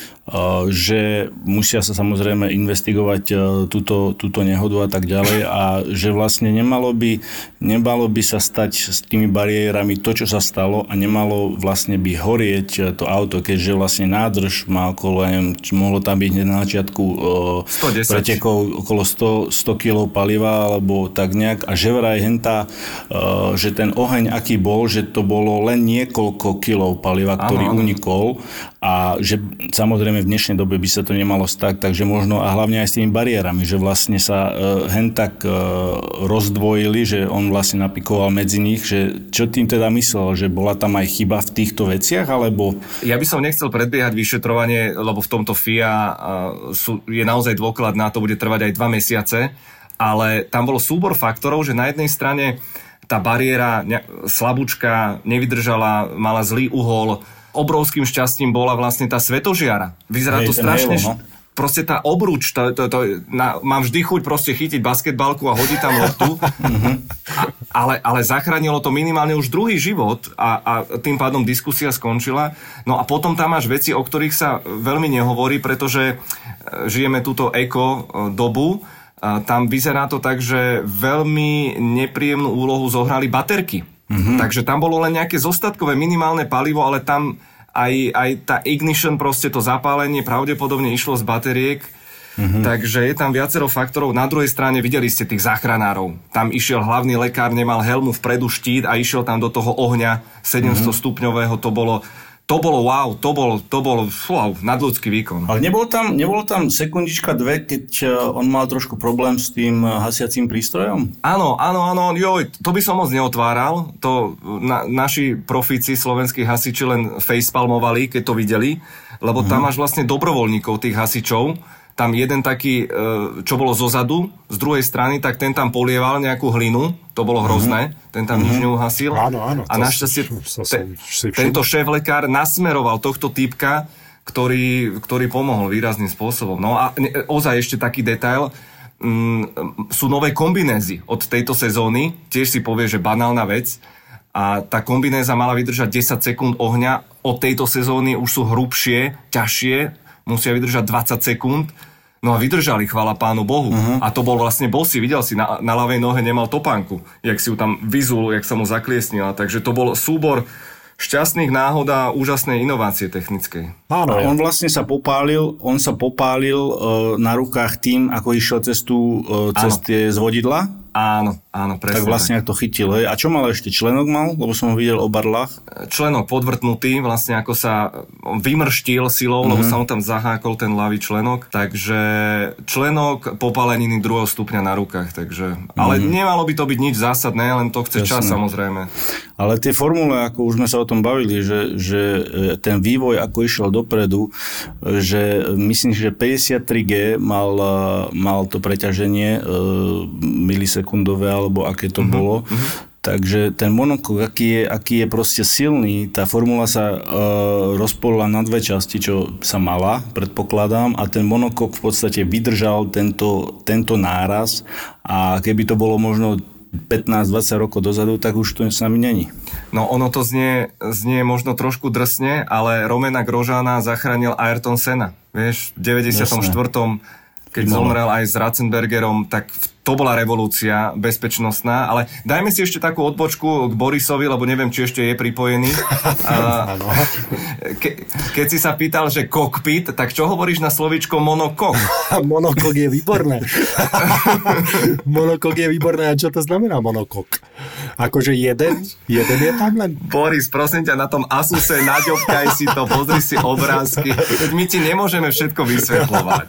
že musia sa samozrejme investigovať uh, túto, túto nehodu a tak ďalej a že vlastne nemalo by, nemalo by sa stať s tými bariérami to, čo sa stalo a nemalo vlastne by horieť to auto, keďže vlastne nádrž má okolo, neviem, mohlo tam byť na začiatku začiatku 110. pretekov okolo 100, 100 kg paliva alebo tak nejak a že vraj henta, že ten oheň aký bol, že to bolo len niekoľko kilov paliva, ktorý ano. unikol a že samozrejme v dnešnej dobe by sa to nemalo stať, takže možno a hlavne aj s tými bariérami, že vlastne sa uh, hen tak uh, rozdvojili, že on vlastne napikoval medzi nich, že čo tým teda myslel, že bola tam aj chyba v týchto veciach, alebo... Ja by som nechcel predbiehať vyšetrovanie, lebo v tomto FIA uh, sú, je naozaj dôklad na to, bude trvať aj dva mesiace, ale tam bol súbor faktorov, že na jednej strane tá bariéra slabúčka nevydržala, mala zlý uhol, obrovským šťastím bola vlastne tá svetožiara. Vyzerá Hej, to strašne... Halo, no? Proste tá obruč, to, to, to, na, mám vždy chuť proste chytiť basketbalku a hodiť tam loptu, a, ale, ale zachránilo to minimálne už druhý život a, a tým pádom diskusia skončila. No a potom tam máš veci, o ktorých sa veľmi nehovorí, pretože e, žijeme túto eko e, dobu, tam vyzerá to tak, že veľmi nepríjemnú úlohu zohrali baterky. Mm-hmm. Takže tam bolo len nejaké zostatkové minimálne palivo, ale tam aj, aj tá ignition, proste to zapálenie pravdepodobne išlo z batériek. Mm-hmm. Takže je tam viacero faktorov. Na druhej strane videli ste tých záchranárov. Tam išiel hlavný lekár, nemal helmu vpredu štít a išiel tam do toho ohňa 700 mm-hmm. stupňového. To bolo, to bolo wow, to bol, to bol wow, nadľudský výkon. Ale nebolo tam, nebolo tam sekundička dve, keď eh, on mal trošku problém s tým eh, hasiacím prístrojom? Áno, áno, áno, joj, to by som moc neotváral. To na, naši profíci, slovenskí hasiči len facepalmovali, keď to videli, lebo tam mhm. máš vlastne dobrovoľníkov tých hasičov, tam jeden taký, e, čo bolo zozadu, z druhej strany, tak ten tam polieval nejakú hlinu, to bolo hrozné, mm-hmm. ten tam mm-hmm. nič mhm. neuhasil. Áno, áno. A našťastie te, tento šéf-lekár nasmeroval tohto typka, ktorý, ktorý pomohol výrazným spôsobom. No a ne, ozaj ešte taký detail, mm, sú nové kombinézy od tejto sezóny, tiež si povie, že banálna vec, a tá kombinéza mala vydržať 10 sekúnd ohňa, od tejto sezóny už sú hrubšie, ťažšie, musia vydržať 20 sekúnd No a vydržali, chvala pánu Bohu. Uh-huh. A to bol vlastne bosy, videl si, na, na ľavej nohe nemal topánku, jak si ju tam vyzul, jak sa mu zakliesnila. Takže to bol súbor šťastných náhod a úžasnej inovácie technickej. Áno, on vlastne sa popálil, on sa popálil uh, na rukách tým, ako išiel cez, tú, uh, cez tie zvodidla Áno, áno, presne. Tak vlastne tak. to chytil. Hej. A čo mal ešte? Členok mal? Lebo som ho videl o barlách. Členok podvrtnutý, vlastne ako sa vymrštil silou, mm-hmm. lebo mhm. sa mu tam zahákol ten ľavý členok. Takže členok popáleniny druhého stupňa na rukách. Takže, mm-hmm. Ale nemalo by to byť nič zásadné, len to chce Jasne. čas samozrejme. Ale tie formule, ako už sme sa o tom bavili, že, že e, ten vývoj, ako išiel dopredu, že myslím, že 53G mal, e, mal to preťaženie uh, milisekundové, alebo aké to uh-huh, bolo. Uh-huh. Takže ten monokok, aký je, aký je proste silný, tá formula sa e, rozpolila na dve časti, čo sa mala, predpokladám, a ten monokok v podstate vydržal tento, tento náraz a keby to bolo možno 15-20 rokov dozadu, tak už to s nami není. No ono to znie, znie možno trošku drsne, ale Romena Grožána zachránil Ayrton Senna. Vieš, v 94. Jasne keď no. zomrel aj s Ratzenbergerom, tak to bola revolúcia bezpečnostná, ale dajme si ešte takú odbočku k Borisovi, lebo neviem, či ešte je pripojený. A, ke, keď si sa pýtal, že kokpit, tak čo hovoríš na slovičko monokok? monokok je výborné. monokok je výborné. A čo to znamená monokok? Akože jeden? Jeden je tam len? Boris, prosím ťa, na tom Asuse naďobkaj si to, pozri si obrázky. My ti nemôžeme všetko vysvetľovať.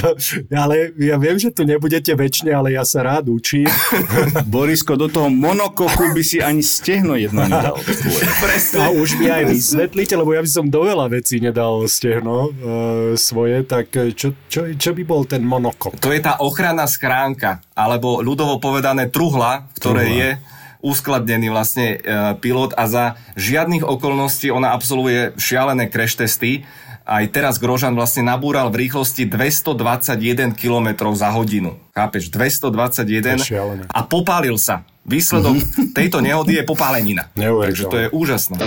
No, ale ja viem, že tu nebudete väčšine, ale ja sa rád učím. Borisko, do toho monokoku by si ani stehno jedno nedal. A už mi aj vysvetlíte, lebo ja by som do veľa vecí nedal stehno uh, svoje, tak čo, čo, čo by bol ten monokok? To je tá ochranná schránka, alebo ľudovo povedané truhla, ktoré truhla. je uskladnený vlastne e, pilot a za žiadnych okolností ona absolvuje šialené crash testy, aj teraz Grožan vlastne nabúral v rýchlosti 221 km za hodinu. Chápeš? 221 a popálil sa. Výsledok mhm. tejto nehody je popálenina. Takže to je úžasné.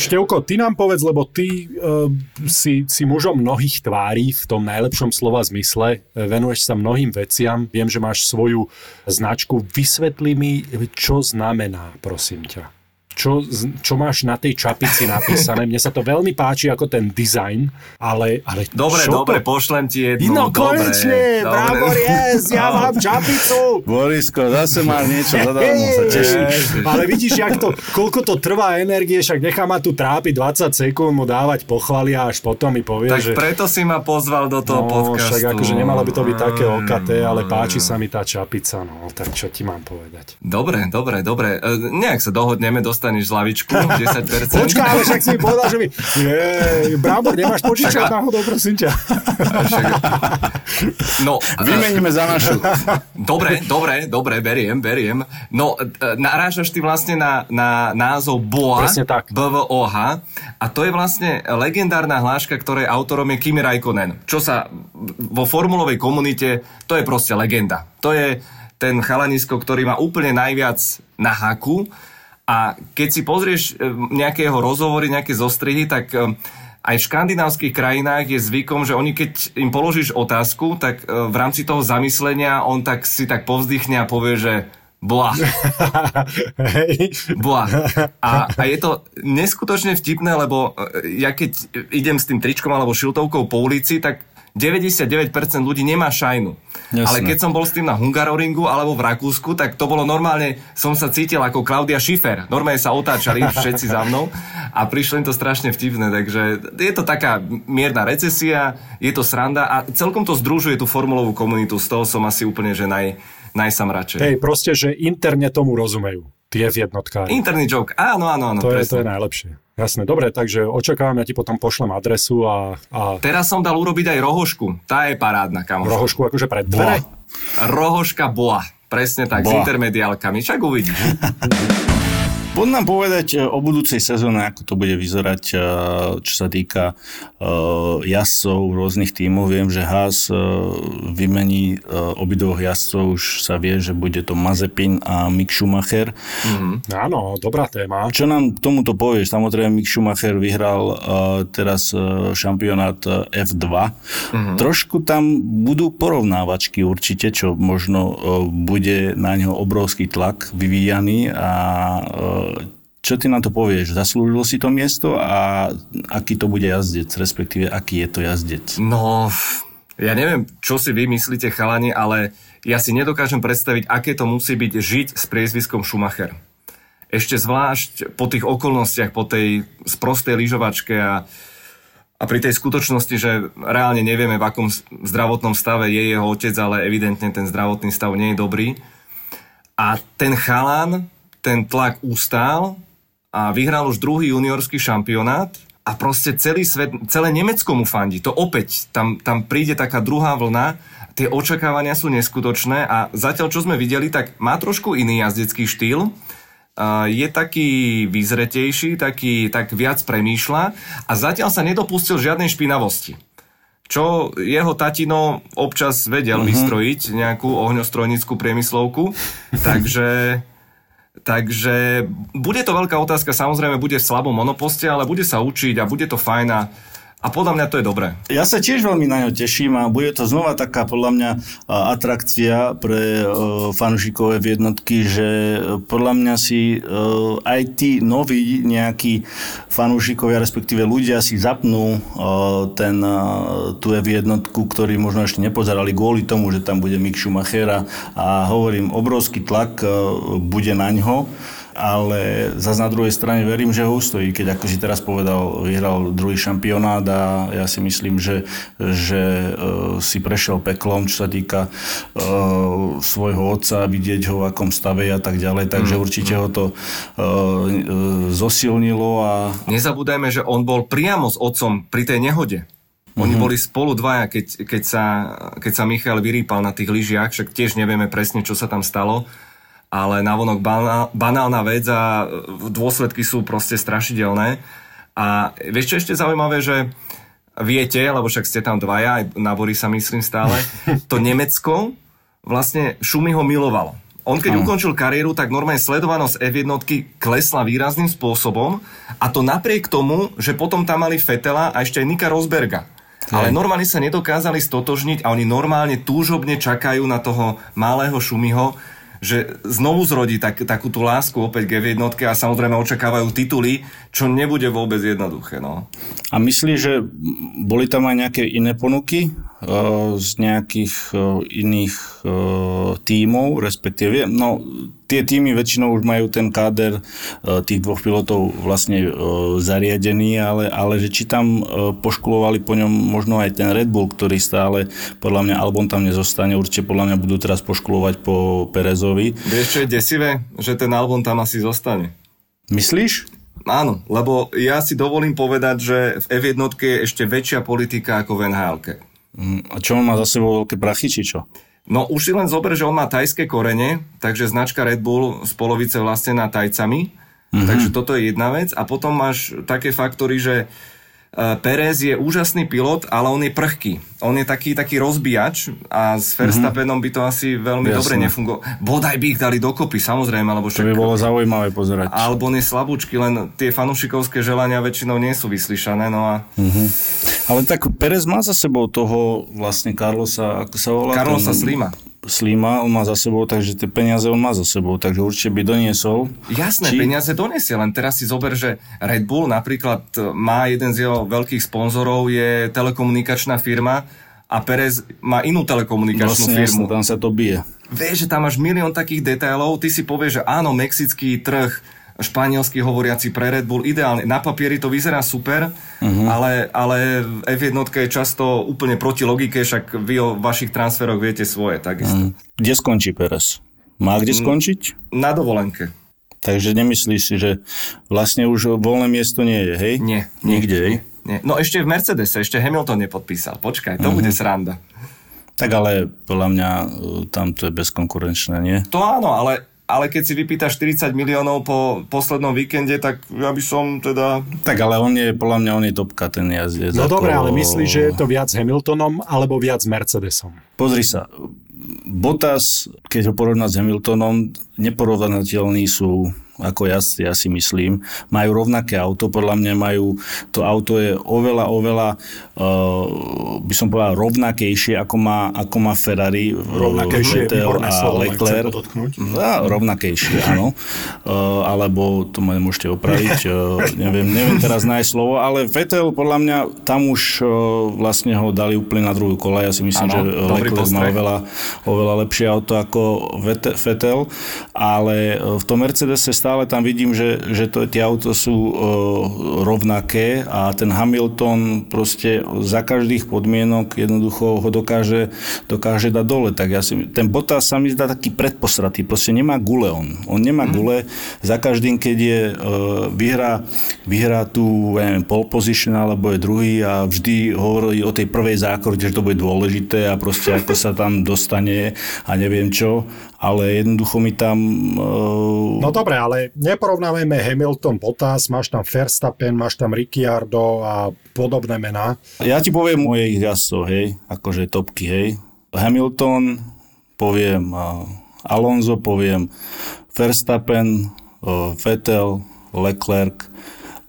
Števko, ty nám povedz, lebo ty uh, si, si mužom mnohých tvári v tom najlepšom slova zmysle, venuješ sa mnohým veciam, viem, že máš svoju značku. Vysvetli mi, čo znamená, prosím ťa čo, čo máš na tej čapici napísané. Mne sa to veľmi páči ako ten dizajn, ale, ale Dobre, čo dobre, to? pošlem ti jednu. No konečne, bravo, yes, ja no. mám čapicu. Borisko, zase máš niečo zadarmo, sa teším. Ale vidíš, jak to, koľko to trvá energie, však nechá ma tu trápiť 20 sekúnd, mu dávať pochvaly a až potom mi povie, tak že... preto si ma pozval do toho no, podcastu. Však akože nemalo by to byť také mm. okaté, ale páči sa mi tá čapica, no tak čo ti mám povedať. Dobre, dobre, dobre. E, nejak sa dohodneme, dostaneš zľavičku, 10%. Počkaj, ale však si mi povedal, že mi... Je, Brambor, nemáš požičať náhodou, prosím ťa. No, Vymeníme za našu. Dobre, dobre, dobre, beriem, beriem. No, e, narážaš ty vlastne na, na názov BOA. BVOH, a to je vlastne legendárna hláška, ktorej autorom je Kimi Raikkonen. Čo sa vo formulovej komunite, to je proste legenda. To je ten chalanisko, ktorý má úplne najviac na haku a keď si pozrieš e, nejakého rozhovory, nejaké zostrihy, tak e, aj v škandinávskych krajinách je zvykom, že oni keď im položíš otázku, tak e, v rámci toho zamyslenia on tak si tak povzdychne a povie, že Boa. Boa. A, a je to neskutočne vtipné, lebo ja keď idem s tým tričkom alebo šiltovkou po ulici, tak 99% ľudí nemá šajnu. Jasne. Ale keď som bol s tým na Hungaroringu alebo v Rakúsku, tak to bolo normálne, som sa cítil ako Klaudia Schiffer. Normálne sa otáčali všetci za mnou a prišlo im to strašne vtipné, takže je to taká mierna recesia, je to sranda a celkom to združuje tú formulovú komunitu, z toho som asi úplne, že naj, najsam radšej. Hej, proste, že interne tomu rozumejú tie v jednotkách. Interný joke, áno, áno, áno. To, je, to je najlepšie. Jasné, dobre, takže očakávam, ja ti potom pošlem adresu a, a... Teraz som dal urobiť aj rohošku, tá je parádna, kamoš. Rohošku akože pred dvere? Rohoška boa, presne tak, boa. s intermediálkami, však uvidíš. Poď nám povedať e, o budúcej sezóne, ako to bude vyzerať, e, čo sa týka uh, jazdcov rôznych tímov. Viem, že Haas vymení obidvoch jazdcov, už sa vie, že bude to Mazepin a Mick Schumacher. Mm-hmm. Áno, dobrá téma. Čo nám k tomuto povieš? Samozrejme, Mick Schumacher vyhral teraz šampionát F2. Mm-hmm. Trošku tam budú porovnávačky určite, čo možno bude na ňo obrovský tlak vyvíjaný a čo ty na to povieš? Zaslúžil si to miesto a aký to bude jazdec, respektíve aký je to jazdec? No, ja neviem, čo si vy myslíte, chalani, ale ja si nedokážem predstaviť, aké to musí byť žiť s priezviskom Schumacher. Ešte zvlášť po tých okolnostiach, po tej sprostej lyžovačke a, a pri tej skutočnosti, že reálne nevieme, v akom zdravotnom stave je jeho otec, ale evidentne ten zdravotný stav nie je dobrý. A ten chalán ten tlak ustál a vyhral už druhý juniorský šampionát a proste celý svet, celé Nemecko mu fandí. To opäť, tam, tam príde taká druhá vlna, tie očakávania sú neskutočné a zatiaľ, čo sme videli, tak má trošku iný jazdecký štýl, je taký vyzretejší, taký, tak viac premýšľa a zatiaľ sa nedopustil žiadnej špinavosti. Čo jeho tatino občas vedel uh-huh. vystrojiť nejakú ohňostrojnickú priemyslovku, takže Takže bude to veľká otázka, samozrejme bude v slabom monoposte, ale bude sa učiť a bude to fajn a podľa mňa to je dobré. Ja sa tiež veľmi na ňo teším a bude to znova taká podľa mňa atrakcia pre fanúšikové v jednotky, že podľa mňa si aj tí noví nejakí fanúšikovia, respektíve ľudia si zapnú ten, tú jednotku, ktorí možno ešte nepozerali kvôli tomu, že tam bude Mick Schumacher a hovorím, obrovský tlak bude na ňo ale zase na druhej strane verím, že ho ustojí, keď ako si teraz povedal, vyhral druhý šampionát a ja si myslím, že, že uh, si prešiel peklom, čo sa týka uh, svojho otca, vidieť ho v akom stave a tak ďalej, takže mm. určite ho to uh, zosilnilo a... Nezabúdajme, že on bol priamo s otcom pri tej nehode. Oni mm-hmm. boli spolu dvaja, keď, keď, sa, keď sa Michal vyrýpal na tých lyžiach, však tiež nevieme presne, čo sa tam stalo ale navonok banál, banálna vec a dôsledky sú proste strašidelné. A vieš čo ešte zaujímavé, že viete, lebo však ste tam dvaja, aj na sa myslím stále, to Nemecko vlastne Šumy ho milovalo. On keď ukončil kariéru, tak normálne sledovanosť F1 klesla výrazným spôsobom a to napriek tomu, že potom tam mali Fetela a ešte aj Nika Rosberga. Ale normálne sa nedokázali stotožniť a oni normálne túžobne čakajú na toho malého Šumiho, že znovu zrodí tak, takú tú lásku opäť k jednotke a samozrejme očakávajú tituly, čo nebude vôbec jednoduché. No. A myslíš, že boli tam aj nejaké iné ponuky z nejakých uh, iných uh, tímov, respektíve, no tie týmy väčšinou už majú ten káder tých dvoch pilotov vlastne zariadený, ale, ale že či tam poškulovali po ňom možno aj ten Red Bull, ktorý stále podľa mňa album tam nezostane, určite podľa mňa budú teraz poškulovať po Perezovi. Vieš, čo je desivé? Že ten album tam asi zostane. Myslíš? Áno, lebo ja si dovolím povedať, že v F1 je ešte väčšia politika ako v nhl A čo on má za sebou veľké prachy, či čo? No už si len zober, že on má tajské korene, takže značka Red Bull z polovice vlastnená tajcami, mm-hmm. takže toto je jedna vec. A potom máš také faktory, že Eh, Perez je úžasný pilot, ale on je prchký. On je taký, taký rozbíjač a s mhm. Verstappenom by to asi veľmi Jasne. dobre nefungovalo. Bodaj by ich dali dokopy, samozrejme. Lebo však, to by bolo zaujímavé pozerať. Alebo on je slabúčky, len tie fanúšikovské želania väčšinou nie sú vyslyšané. No a... Mm-hmm. Ale tak Perez má za sebou toho vlastne Carlosa, ako sa volá? Carlosa ten... Slima. Slima, on má za sebou, takže tie peniaze on má za sebou, takže určite by doniesol. Jasné, Či... peniaze doniesie, len teraz si zober, že Red Bull napríklad má jeden z jeho veľkých sponzorov, je telekomunikačná firma a Perez má inú telekomunikačnú Vlastne, firmu. jasne, tam sa to bije. Vieš, že tam máš milión takých detailov, ty si povieš, že áno, mexický trh, španielsky hovoriaci pre Red Bull, ideálne. Na papieri to vyzerá super, uh-huh. ale, ale F1 je často úplne proti logike, však vy o vašich transferoch viete svoje, takisto. Uh-huh. Kde skončí Perez? Má kde skončiť? Na dovolenke. Takže nemyslíš si, že vlastne už voľné miesto nie je, hej? Nie. nie Nikde, hej? Nie. No ešte v Mercedese, ešte Hamilton nepodpísal. Počkaj, to uh-huh. bude sranda. Tak ale podľa mňa e, tam to je bezkonkurenčné, nie? To áno, ale ale keď si vypýtaš 40 miliónov po poslednom víkende, tak ja by som teda... Tak ale on je, podľa mňa on je topka, ten jazdec. No ako... dobre, ale myslíš, že je to viac Hamiltonom alebo viac Mercedesom? Pozri sa, Bottas, keď ho porovná s Hamiltonom, neporovnateľní sú ako ja, ja si myslím. Majú rovnaké auto, podľa mňa majú, to auto je oveľa, oveľa, uh, by som povedal, rovnakejšie, ako má, ako má Ferrari. Rovnakejšie, Vettel a Leclerc. No, rovnakejšie, áno. Uh, alebo to ma nemôžete opraviť, uh, neviem, neviem teraz nájsť slovo, ale Vettel, podľa mňa, tam už uh, vlastne ho dali úplne na druhú kolej. Ja si myslím, ano, že Leclerc má oveľa, oveľa lepšie auto ako Vettel, ale v tom Mercedese stále stále tam vidím, že, že to, tie auto sú uh, rovnaké a ten Hamilton proste za každých podmienok jednoducho ho dokáže, dokáže dať dole. Tak ja si, ten Bottas sa mi zdá taký predposratý, proste nemá gule on. On nemá mm. gule, za každým, keď je uh, vyhrá, vyhrá tu ja neviem, pole position alebo je druhý a vždy hovorí o tej prvej zákrute, že to bude dôležité a proste ako sa tam dostane a neviem čo ale jednoducho mi tam... Uh... No dobre, ale neporovnávajme Hamilton, Bottas, máš tam Verstappen, máš tam Ricciardo a podobné mená. Ja ti poviem mojich jazdcov, hej, akože topky, hej. Hamilton, poviem uh, Alonso, poviem Verstappen, uh, Vettel, Leclerc,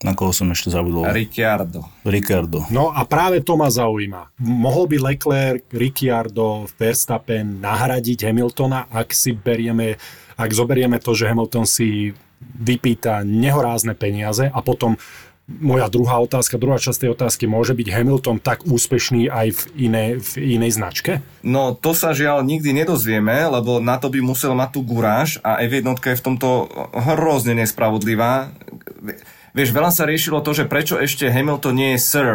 na koho som ešte zabudol? Ricciardo. Ricciardo. No a práve to ma zaujíma. Mohol by Leclerc, Ricciardo, Verstappen nahradiť Hamiltona, ak si berieme, ak zoberieme to, že Hamilton si vypýta nehorázne peniaze a potom moja druhá otázka, druhá časť tej otázky, môže byť Hamilton tak úspešný aj v inej, v inej značke? No to sa žiaľ nikdy nedozvieme, lebo na to by musel mať tú guráž a F1 je v tomto hrozne nespravodlivá Vieš, veľa sa riešilo to, že prečo ešte Hamilton nie je Sir.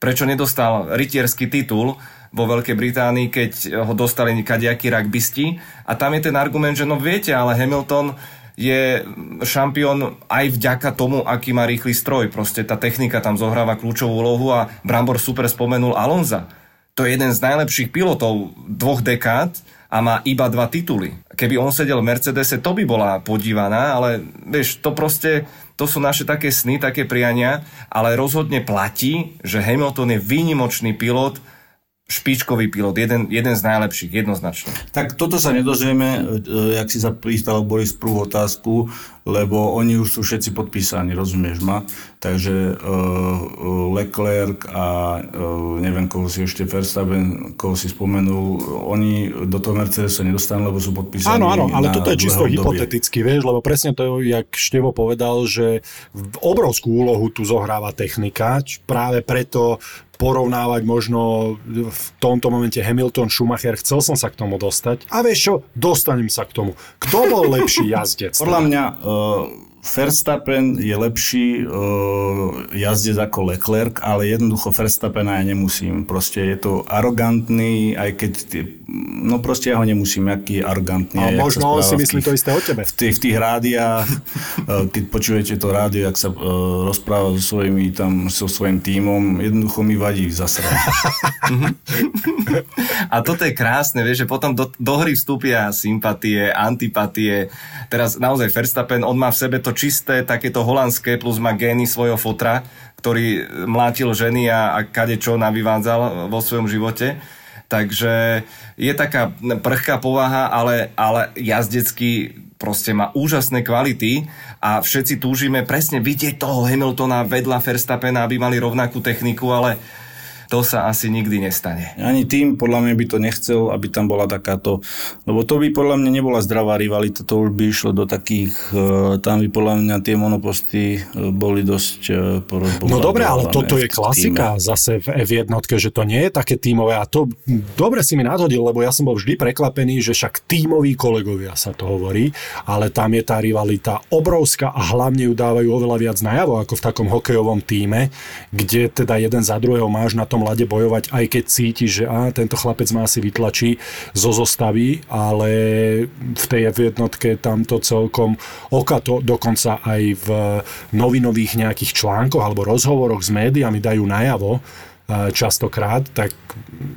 Prečo nedostal rytierský titul vo Veľkej Británii, keď ho dostali kadejakí rugbysti. A tam je ten argument, že no viete, ale Hamilton je šampión aj vďaka tomu, aký má rýchly stroj. Proste tá technika tam zohráva kľúčovú úlohu a Brambor super spomenul Alonza. To je jeden z najlepších pilotov dvoch dekád a má iba dva tituly. Keby on sedel v Mercedese, to by bola podívaná, ale vieš, to proste to sú naše také sny, také priania, ale rozhodne platí, že Hamilton je výnimočný pilot, špičkový pilot, jeden, jeden z najlepších, jednoznačne. Tak toto sa nedozvieme, e, jak si sa pýtal Boris prvú otázku, lebo oni už sú všetci podpísaní, rozumieš ma? Takže uh, Leclerc a uh, neviem, koho si ešte Verstappen, koho si spomenul, oni do toho Mercedesu nedostanú, lebo sú podpísaní Áno, áno, ale toto je čisto hypoteticky, vieš, lebo presne to, jak Števo povedal, že obrovskú úlohu tu zohráva technika, práve preto porovnávať možno v tomto momente Hamilton, Schumacher, chcel som sa k tomu dostať. A vieš čo, dostanem sa k tomu. Kto bol lepší jazdec? Podľa mňa uh, Um. Verstappen je lepší uh, jazdec ako Leclerc, ale jednoducho Verstappena ja nemusím. Proste je to arogantný, aj keď, no proste ja ho nemusím, aký je arogantný. A možno on si myslí to isté o tebe. V tých, v tých rádiách, uh, keď počujete to rádio, ak sa uh, rozpráva so svojimi tam, so svojím tímom, jednoducho mi vadí zasrať. A toto je krásne, vieš, že potom do, do hry vstúpia sympatie, antipatie. Teraz naozaj Verstappen, on má v sebe to čisté, takéto holandské, plus má gény svojho fotra, ktorý mlátil ženy a, a kade čo navyvádzal vo svojom živote. Takže je taká prchká povaha, ale, ale jazdecký proste má úžasné kvality a všetci túžime presne vidieť toho Hamiltona vedľa Verstappena, aby mali rovnakú techniku, ale to sa asi nikdy nestane. Ani tým podľa mňa by to nechcel, aby tam bola takáto, lebo to by podľa mňa nebola zdravá rivalita, to už by išlo do takých, e, tam by podľa mňa tie monoposty e, boli dosť porozbovať. No dobre, ale toto je klasika týme. zase v F1, že to nie je také tímové a to dobre si mi nadhodil, lebo ja som bol vždy prekvapený, že však tímoví kolegovia sa to hovorí, ale tam je tá rivalita obrovská a hlavne ju dávajú oveľa viac najavo ako v takom hokejovom týme, kde teda jeden za druhého máš na tom lade bojovať, aj keď cítiš, že á, tento chlapec ma asi vytlačí zo zostavy, ale v tej jednotke tam to celkom oka to dokonca aj v novinových nejakých článkoch alebo rozhovoroch s médiami dajú najavo, častokrát, tak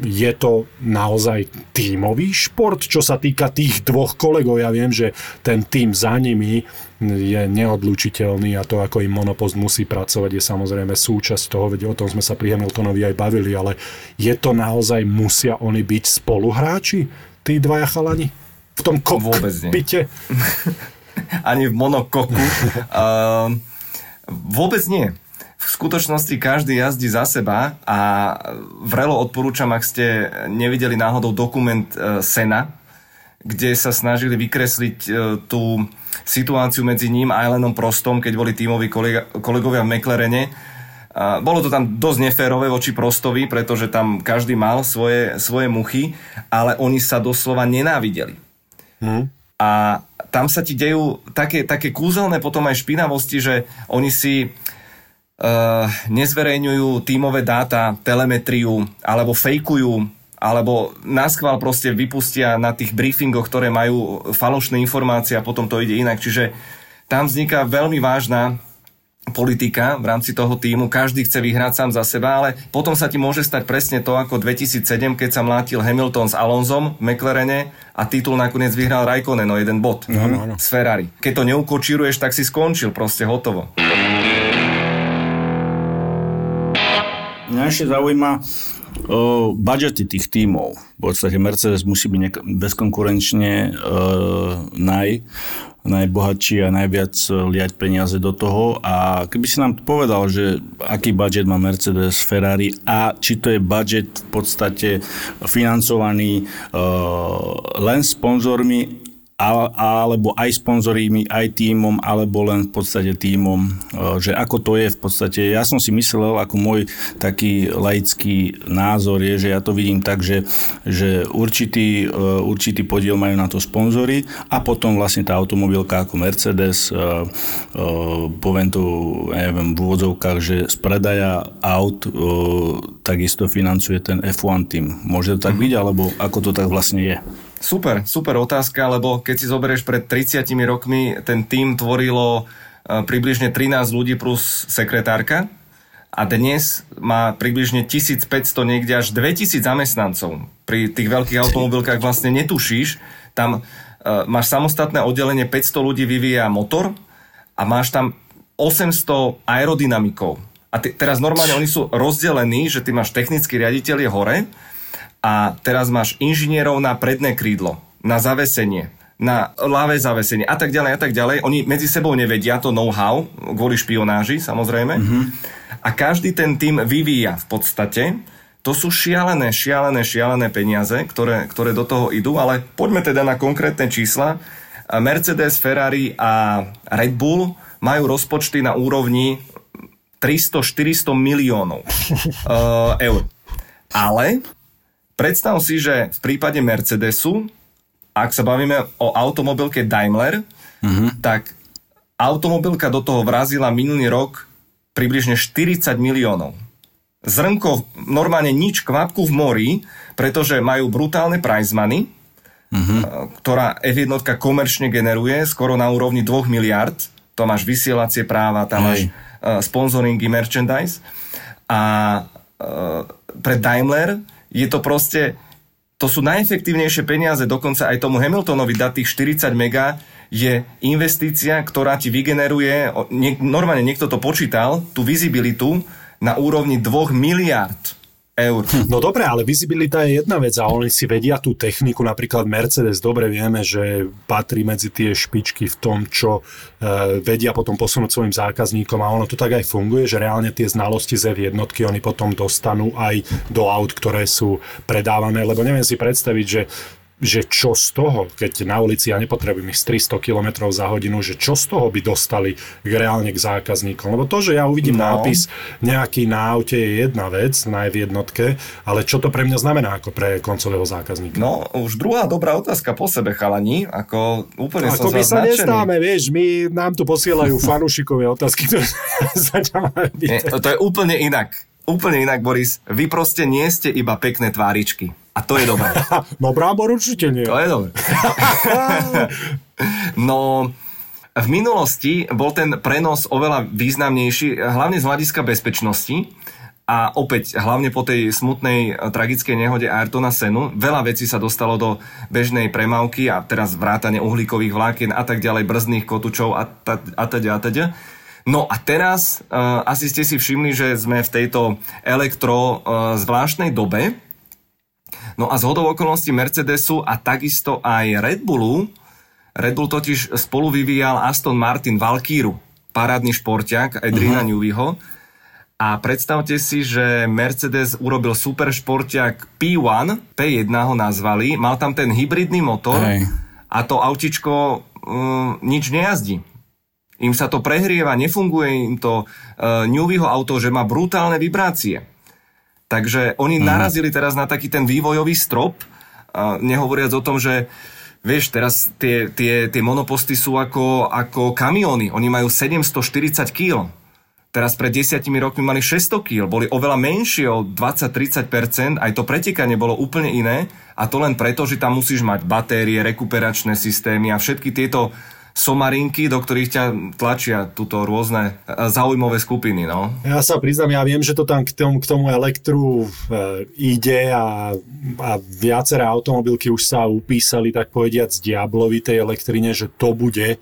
je to naozaj tímový šport, čo sa týka tých dvoch kolegov. Ja viem, že ten tým za nimi je neodlučiteľný a to, ako im monopost musí pracovať, je samozrejme súčasť toho, veď o tom sme sa pri Hamiltonovi aj bavili, ale je to naozaj, musia oni byť spoluhráči, tí dvaja chalani? V tom kokpite? Ani v monokoku. uh, vôbec nie v skutočnosti každý jazdí za seba a vrelo odporúčam, ak ste nevideli náhodou dokument e, Sena, kde sa snažili vykresliť e, tú situáciu medzi ním a Elenom Prostom, keď boli tímoví kolega, kolegovia v McLarene. Bolo to tam dosť neférové voči Prostovi, pretože tam každý mal svoje, svoje muchy, ale oni sa doslova nenávideli. Hmm. A tam sa ti dejú také, také kúzelné potom aj špinavosti, že oni si uh, nezverejňujú tímové dáta, telemetriu alebo fejkujú alebo náskval proste vypustia na tých briefingoch, ktoré majú falošné informácie a potom to ide inak. Čiže tam vzniká veľmi vážna politika v rámci toho týmu, každý chce vyhrať sám za seba, ale potom sa ti môže stať presne to ako 2007, keď sa mlátil Hamilton s Alonzom v McLarene a titul nakoniec vyhral Raikkonen o jeden bod no, no, no. z Ferrari. Keď to neukočíruješ, tak si skončil, proste hotovo. Mňa ešte zaujíma o budžety tých tímov. V podstate Mercedes musí byť nek- bezkonkurenčne e, naj, najbohatší a najviac liať peniaze do toho a keby si nám povedal, že aký budget má Mercedes, Ferrari a či to je budget v podstate financovaný uh, len sponzormi alebo aj sponzormi, aj tímom, alebo len v podstate tímom, e, že ako to je v podstate. Ja som si myslel, ako môj taký laický názor je, že ja to vidím tak, že, že určitý, e, určitý podiel majú na to sponzory a potom vlastne tá automobilka ako Mercedes, e, poviem to, neviem, v úvodzovkách, že z predaja aut takisto financuje ten F1 tým. Môže to tak mhm. byť, alebo ako to tak vlastne je? Super, super otázka, lebo keď si zoberieš pred 30 rokmi, ten tým tvorilo e, približne 13 ľudí plus sekretárka a dnes má približne 1500, niekde až 2000 zamestnancov. Pri tých veľkých automobilkách vlastne netušíš, tam uh, máš samostatné oddelenie, 500 ľudí vyvíja motor a máš tam 800 aerodynamikov. A ty, teraz normálne oni sú rozdelení, že ty máš technický riaditeľ je hore, a teraz máš inžinierov na predné krídlo, na zavesenie, na ľavé zavesenie a tak ďalej a tak ďalej. Oni medzi sebou nevedia to know-how, kvôli špionáži samozrejme. Mm-hmm. A každý ten tým vyvíja v podstate. To sú šialené, šialené, šialené peniaze, ktoré, ktoré do toho idú, ale poďme teda na konkrétne čísla. Mercedes, Ferrari a Red Bull majú rozpočty na úrovni 300-400 miliónov uh, eur. Ale Predstav si, že v prípade Mercedesu, ak sa bavíme o automobilke Daimler, uh-huh. tak automobilka do toho vrazila minulý rok približne 40 miliónov. Zrnko, normálne nič, kvapku v mori, pretože majú brutálne prize money, uh-huh. ktorá F1 komerčne generuje skoro na úrovni 2 miliard. To máš vysielacie práva, tam Hej. máš uh, sponsoringy, merchandise. A uh, pre Daimler je to proste, to sú najefektívnejšie peniaze, dokonca aj tomu Hamiltonovi dať tých 40 mega je investícia, ktorá ti vygeneruje, nie, normálne niekto to počítal, tú vizibilitu na úrovni 2 miliard eur. No dobre, ale vizibilita je jedna vec a oni si vedia tú techniku, napríklad Mercedes, dobre vieme, že patrí medzi tie špičky v tom, čo e, vedia potom posunúť svojim zákazníkom a ono to tak aj funguje, že reálne tie znalosti z jednotky oni potom dostanú aj do aut, ktoré sú predávané, lebo neviem si predstaviť, že že čo z toho, keď na ulici ja nepotrebujem ísť 300 km za hodinu, že čo z toho by dostali k reálne k zákazníkom. Lebo to, že ja uvidím no. nápis nejaký na aute je jedna vec, na v jednotke, ale čo to pre mňa znamená ako pre koncového zákazníka? No, už druhá dobrá otázka po sebe, chalani. Ako úplne ako som my sa nestáme, vieš, my, nám tu posielajú fanúšikové otázky, ktoré začávame To je úplne inak. Úplne inak, Boris. Vy proste nie ste iba pekné tváričky. A to je dobré. no brábor určite nie. To je dobré. no, v minulosti bol ten prenos oveľa významnejší, hlavne z hľadiska bezpečnosti. A opäť, hlavne po tej smutnej tragickej nehode Ayrtona Senu, veľa vecí sa dostalo do bežnej premávky a teraz vrátane uhlíkových vlákien a tak ďalej, brzdných kotúčov a, a teda a teda. No a teraz uh, asi ste si všimli, že sme v tejto elektro uh, zvláštnej dobe, No a z hodou okolností Mercedesu a takisto aj Red Bullu, Red Bull totiž spolu vyvíjal Aston Martin Valkyru, parádny športiak Adriana uh-huh. Neweyho. A predstavte si, že Mercedes urobil super športiak P1, P1 ho nazvali, mal tam ten hybridný motor Hej. a to autičko uh, nič nejazdí. Im sa to prehrieva, nefunguje im to uh, Neweyho auto, že má brutálne vibrácie. Takže oni mm. narazili teraz na taký ten vývojový strop, a nehovoriac o tom, že vieš, teraz tie, tie, tie monoposty sú ako, ako kamióny. Oni majú 740 kg. Teraz pred desiatimi rokmi mali 600 kg, boli oveľa menšie o 20-30%, aj to pretekanie bolo úplne iné a to len preto, že tam musíš mať batérie, rekuperačné systémy a všetky tieto somarinky, do ktorých ťa tlačia túto rôzne e, zaujímavé skupiny. No. Ja sa priznám, ja viem, že to tam k tomu, k tomu elektru e, ide a, a viaceré automobilky už sa upísali, tak povediať, z diablovitej elektrine, že to bude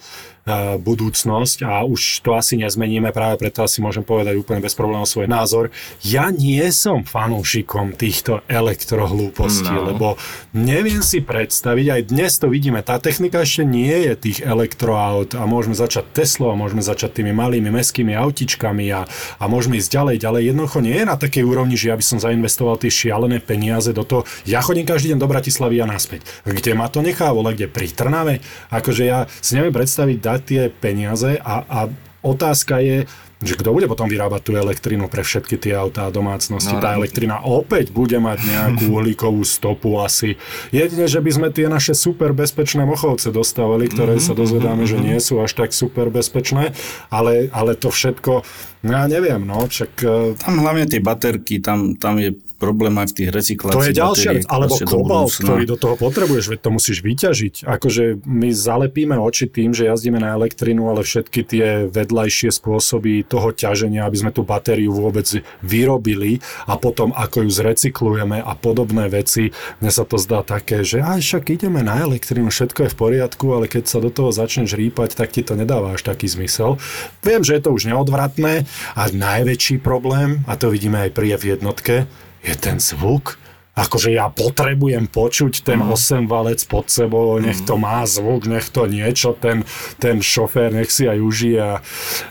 budúcnosť a už to asi nezmeníme, práve preto asi môžem povedať úplne bez problémov svoj názor. Ja nie som fanúšikom týchto elektrohlúpostí, no. lebo neviem si predstaviť, aj dnes to vidíme, tá technika ešte nie je tých elektroaut a môžeme začať Teslo a môžeme začať tými malými meskými autičkami a, a môžeme ísť ďalej, ďalej. Jednoducho nie je na takej úrovni, že ja by som zainvestoval tie šialené peniaze do toho. Ja chodím každý deň do Bratislavy a naspäť. Kde ma to nechá, vole, kde pri Trnave? Akože ja si neviem predstaviť dať tie peniaze a, a otázka je, že kto bude potom vyrábať tú elektrínu pre všetky tie autá a domácnosti. No, tá elektrina opäť bude mať nejakú uhlíkovú stopu asi. Jedine, že by sme tie naše super bezpečné mochovce dostávali, ktoré mm-hmm, sa dozvedáme, mm-hmm. že nie sú až tak super bezpečné, ale, ale to všetko, no ja neviem, no, však... E, tam hlavne tie baterky, tam, tam je problém aj v tých recykláciách. To je ďalšia vec, alebo kobalt, ktorý do toho potrebuješ, veď to musíš vyťažiť. Akože my zalepíme oči tým, že jazdíme na elektrínu, ale všetky tie vedľajšie spôsoby toho ťaženia, aby sme tú batériu vôbec vyrobili a potom ako ju zrecyklujeme a podobné veci, mne sa to zdá také, že aj však ideme na elektrínu, všetko je v poriadku, ale keď sa do toho začneš rýpať, tak ti to nedáva až taký zmysel. Viem, že je to už neodvratné a najväčší problém, a to vidíme aj pri F jednotke, je ten zvuk. Akože ja potrebujem počuť ten mm. 8 valec pod sebou, nech to má zvuk, nech to niečo, ten, ten šofér nech si aj užije a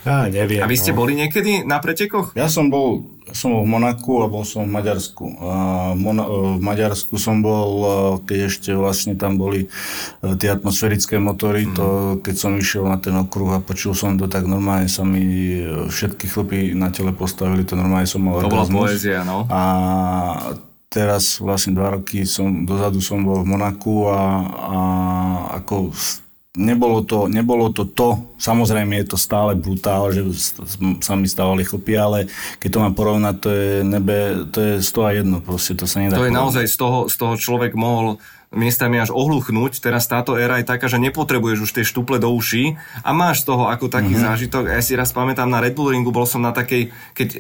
ja neviem. A vy ste no. boli niekedy na pretekoch? Ja som bol som bol v Monaku a bol som v Maďarsku. A v, Maďarsku som bol, keď ešte vlastne tam boli e, tie atmosférické motory, mm. to keď som išiel na ten okruh a počul som to, tak normálne sa mi e, všetky chlpy na tele postavili, to normálne som mal To bola poézia, no. A teraz vlastne dva roky som, dozadu som bol v Monaku a, a ako nebolo to, nebolo to to, samozrejme je to stále brutál, že sa mi stávali chlpy, ale keď to mám porovnať, to je nebe, to je z toho jedno, proste to sa nedá To je porovnať. naozaj, z toho, z toho človek mohol miestami až ohluchnúť. Teraz táto éra je taká, že nepotrebuješ už tie štuple do uší a máš z toho ako taký mm-hmm. zážitok. Ja si raz pamätám na Red Bull Ringu, bol som na takej, keď e,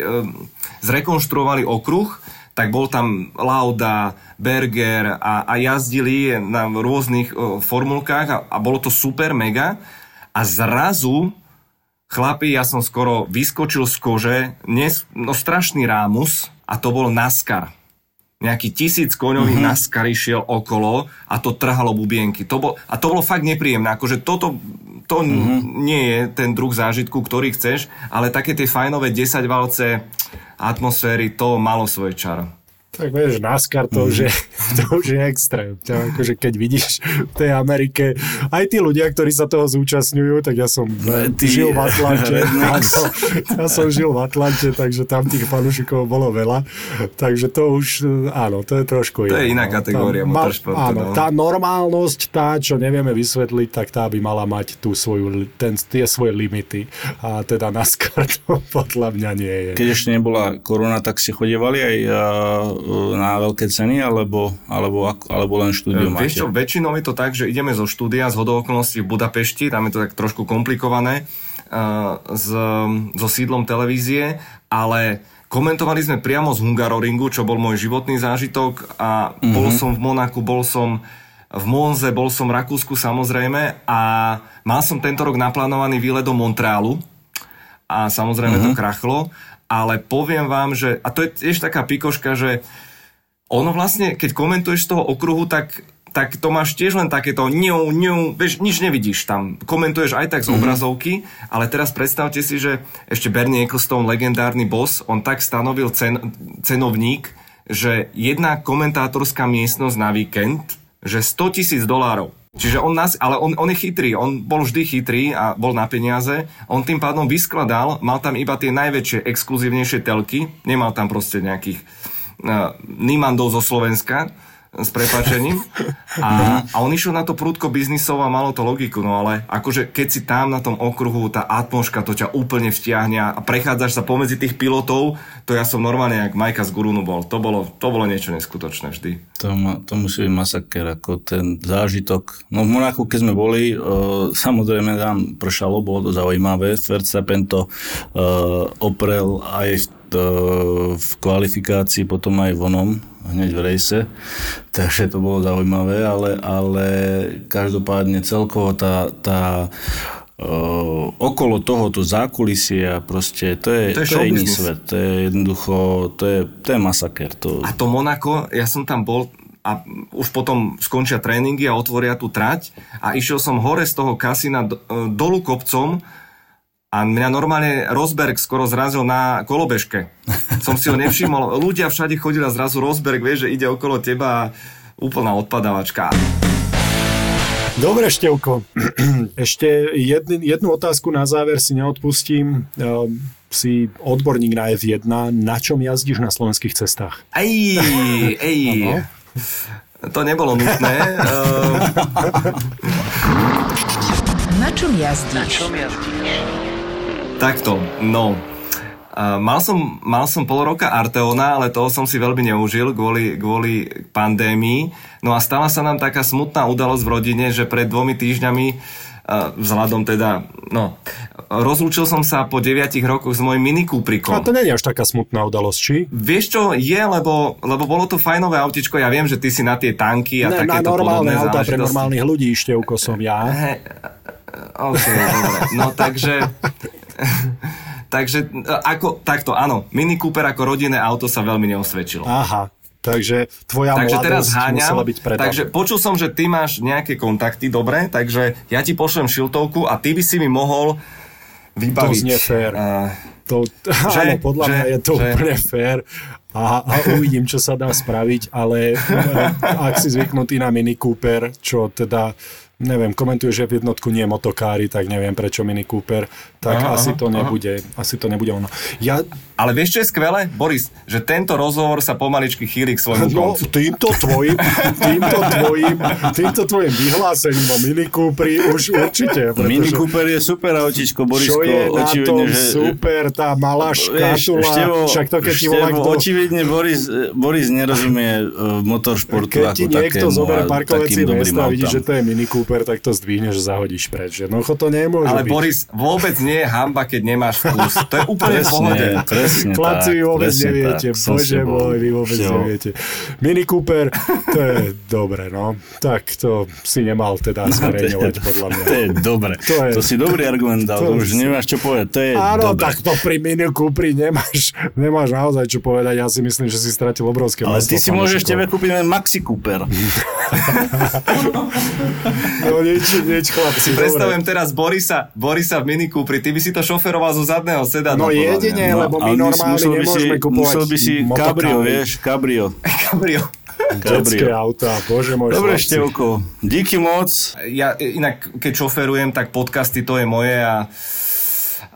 zrekonštruovali okruh, tak bol tam Lauda, Berger a, a jazdili na rôznych o, formulkách a, a bolo to super, mega. A zrazu, chlapi, ja som skoro vyskočil z kože, nes, no strašný rámus a to bol NASCAR. nejaký tisíc koňový mm-hmm. NASCAR išiel okolo a to trhalo bubienky. To bol, a to bolo fakt nepríjemné. Akože toto to mm-hmm. nie je ten druh zážitku, ktorý chceš, ale také tie fajnové 10 valce atmosféry, to malo svoje čaro. Tak vieš, NASCAR to, mm. už je, to už je extrém. To, akože keď vidíš v tej Amerike, aj tí ľudia, ktorí sa toho zúčastňujú, tak ja som no, ty, žil v Atlante. Áno, ja som žil v Atlante, takže tam tých fanúšikov bolo veľa. Takže to už, áno, to je trošku. To je iná no. kategória tá, motoršportu. Áno, no. tá normálnosť, tá, čo nevieme vysvetliť, tak tá by mala mať tú svoju, ten, tie svoje limity. A teda NASCAR to podľa mňa nie je. Keď ešte nebola korona, tak ste chodievali aj na veľké ceny, alebo, alebo, alebo len štúdium máte? Vieš čo, väčšinou je to tak, že ideme zo štúdia z hodookolností v Budapešti, tam je to tak trošku komplikované, uh, s, so sídlom televízie, ale komentovali sme priamo z Hungaroringu, čo bol môj životný zážitok a mm-hmm. bol som v Monaku, bol som v Monze, bol som v Rakúsku samozrejme a mal som tento rok naplánovaný výlet do Montrealu a samozrejme mm-hmm. to krachlo ale poviem vám, že, a to je tiež taká pikoška, že ono vlastne, keď komentuješ z toho okruhu, tak tak to máš tiež len takéto ňu, ňu, vieš, nič nevidíš tam. Komentuješ aj tak z mm-hmm. obrazovky, ale teraz predstavte si, že ešte Bernie Ecclestone, legendárny boss, on tak stanovil cen, cenovník, že jedna komentátorská miestnosť na víkend, že 100 tisíc dolárov. Čiže on nás, ale on, on je chytrý, on bol vždy chytrý a bol na peniaze. On tým pádom vyskladal, mal tam iba tie najväčšie, exkluzívnejšie telky, nemal tam proste nejakých uh, Nimandov zo Slovenska, s prepačením. A, a on išiel na to prúdko biznisov a malo to logiku, no ale akože keď si tam na tom okruhu, tá atmoška to ťa úplne vtiahne a prechádzaš sa pomedzi tých pilotov, to ja som normálne jak Majka z Gurunu bol. To bolo, to bolo niečo neskutočné vždy. To, ma, to musí byť masaker, ako ten zážitok. No v Monaku, keď sme boli, uh, samozrejme tam pršalo, bolo to zaujímavé. Verstappen to uh, oprel aj v, v kvalifikácii, potom aj vonom hneď v rejse, takže to bolo zaujímavé, ale, ale každopádne celkovo tá, tá Uh, okolo tohoto zákulisie a proste to je, to je, to je iný svet. To je jednoducho, to je, to je masaker. To... A to Monako, ja som tam bol a už potom skončia tréningy a otvoria tú trať a išiel som hore z toho kasína e, dolu kopcom a mňa normálne Rosberg skoro zrazil na kolobežke. Som si ho nevšimol. Ľudia všade chodili a zrazu Rosberg, vieš, že ide okolo teba úplná odpadávačka. Dobre, Števko. Ešte jedny, jednu otázku na záver si neodpustím. Um, si odborník na F1. Na čom jazdíš na slovenských cestách? Ej, ej. To nebolo nutné. Ehm. Na čom jazdíš? Na čom jazdíš? Takto, no. Uh, mal, som, mal som pol roka Arteona, ale toho som si veľmi neužil kvôli, kvôli pandémii. No a stala sa nám taká smutná udalosť v rodine, že pred dvomi týždňami uh, vzhľadom teda, no, rozlúčil som sa po 9 rokoch s mojim Mini Cooprikom. A to nie je až taká smutná udalosť, či? Vieš čo, je, lebo, lebo bolo to fajnové autičko, ja viem, že ty si na tie tanky a ne, takéto na normálne auta pre normálnych ľudí, Števko som ja. He, OK, dobre. No takže Takže ako, takto, áno, Mini Cooper ako rodinné auto sa veľmi neosvedčilo. Aha, takže tvoja takže teraz háňam, musela byť preto. Takže počul som, že ty máš nejaké kontakty, dobre, takže ja ti pošlem šiltovku a ty by si mi mohol vybaviť. To znie fér. Uh, to, že, áno, podľa že, mňa je to že, úplne fér a, a uvidím, čo sa dá spraviť, ale ak si zvyknutý na Mini Cooper, čo teda neviem, komentuje, že v jednotku nie je motokári, tak neviem prečo Mini Cooper, tak aha, asi, aha, to nebude, aha. asi to nebude ono. Ja... Ale vieš, čo je skvelé, Boris? Že tento rozhovor sa pomaličky chýli k svojmu no, koncu. týmto tvojim, týmto tvojim, týmto tvojim vyhlásením o Mini Cooperi už určite. Pretože... Mini Cooper je super autičko, Borisko. Čo je na tom že... super, tá malá škatula, števo, však to keď ti volá kto... Očividne Boris, Boris nerozumie uh, motoršportu keď ako takému. Keď ti niekto zoberie parkovacie miesto a vidí, že to je Mini Cooper, super, tak to zdvihneš a zahodíš preč. Jednoducho to nemôže Ale byť. Boris, vôbec nie je hamba, keď nemáš vkus. To je úplne presne, v pohode. Presne Chlapci, vy vôbec neviete. Tak, Bože môj, vy vôbec Všo. neviete. Mini Cooper, to je dobre, no. Tak to si nemal teda zverejňovať, podľa mňa. To je dobre. To, je, to si dobrý argument dal, to už nemáš čo povedať. To je Áno, dobre. tak to pri Mini Cooperi nemáš, nemáš naozaj čo povedať. Ja si myslím, že si stratil obrovské Ale ty si môžeš tebe kúpiť len Maxi Cooper. No nič, nič, chlapci. dobre. Predstavujem teraz Borisa, Borisa v Mini Cooperi, ty by si to šoferoval zo zadného sedadla. No jedine, lebo my normálne musel by si- nemôžeme kupovať Musel by si cabrio, vieš, cabrio. Cabrio. Detské auta, bože môj Dobre. Števko, díky moc. Ja inak, keď šoferujem, tak podcasty to je moje a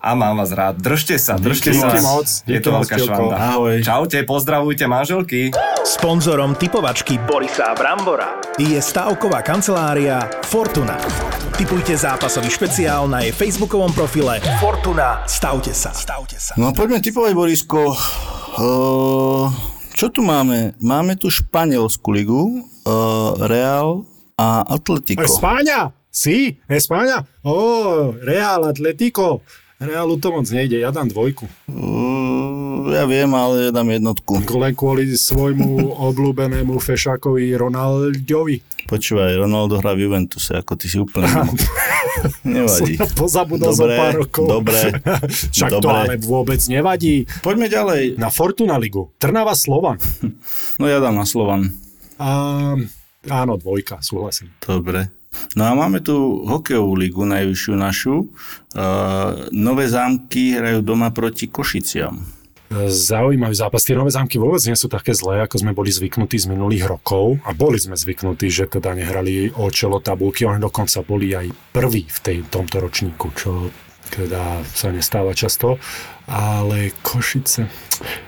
a mám vás rád. Držte sa, držte sa. Díky moc, Je díky to moc, veľká švanda. Ahoj. Čaute, pozdravujte manželky. Sponzorom typovačky Borisa Brambora je stavková kancelária Fortuna. Typujte zápasový špeciál na jej facebookovom profile Fortuna. Stavte sa. Stavte sa. No a poďme typovať, Borisko. Uh, čo tu máme? Máme tu Španielskú ligu, uh, Real a Atletico. Espáňa! Sí, Espáňa? Ó, Real Atletico. Realu to moc nejde, ja dám dvojku. Uh, ja viem, ale ja dám jednotku. Len kvôli svojmu obľúbenému fešákovi Ronaldovi. Počúvaj, Ronaldo hrá v Juventuse, ako ty si úplne. Nevadí. Pozabudol za Dobre, pár rokov. dobre, Však to dobre. ale vôbec nevadí. Poďme ďalej. Na Fortuna ligu. Trnava Slovan. No ja dám na Slovan. A, áno, dvojka, súhlasím. Dobre. No a máme tu hokejovú ligu, najvyššiu našu. Uh, nové zámky hrajú doma proti Košiciam. Zaujímavý zápas. Tie nové zámky vôbec nie sú také zlé, ako sme boli zvyknutí z minulých rokov. A boli sme zvyknutí, že teda nehrali o čelo tabulky. Oni dokonca boli aj prví v tej, tomto ročníku, čo teda sa nestáva často. Ale Košice...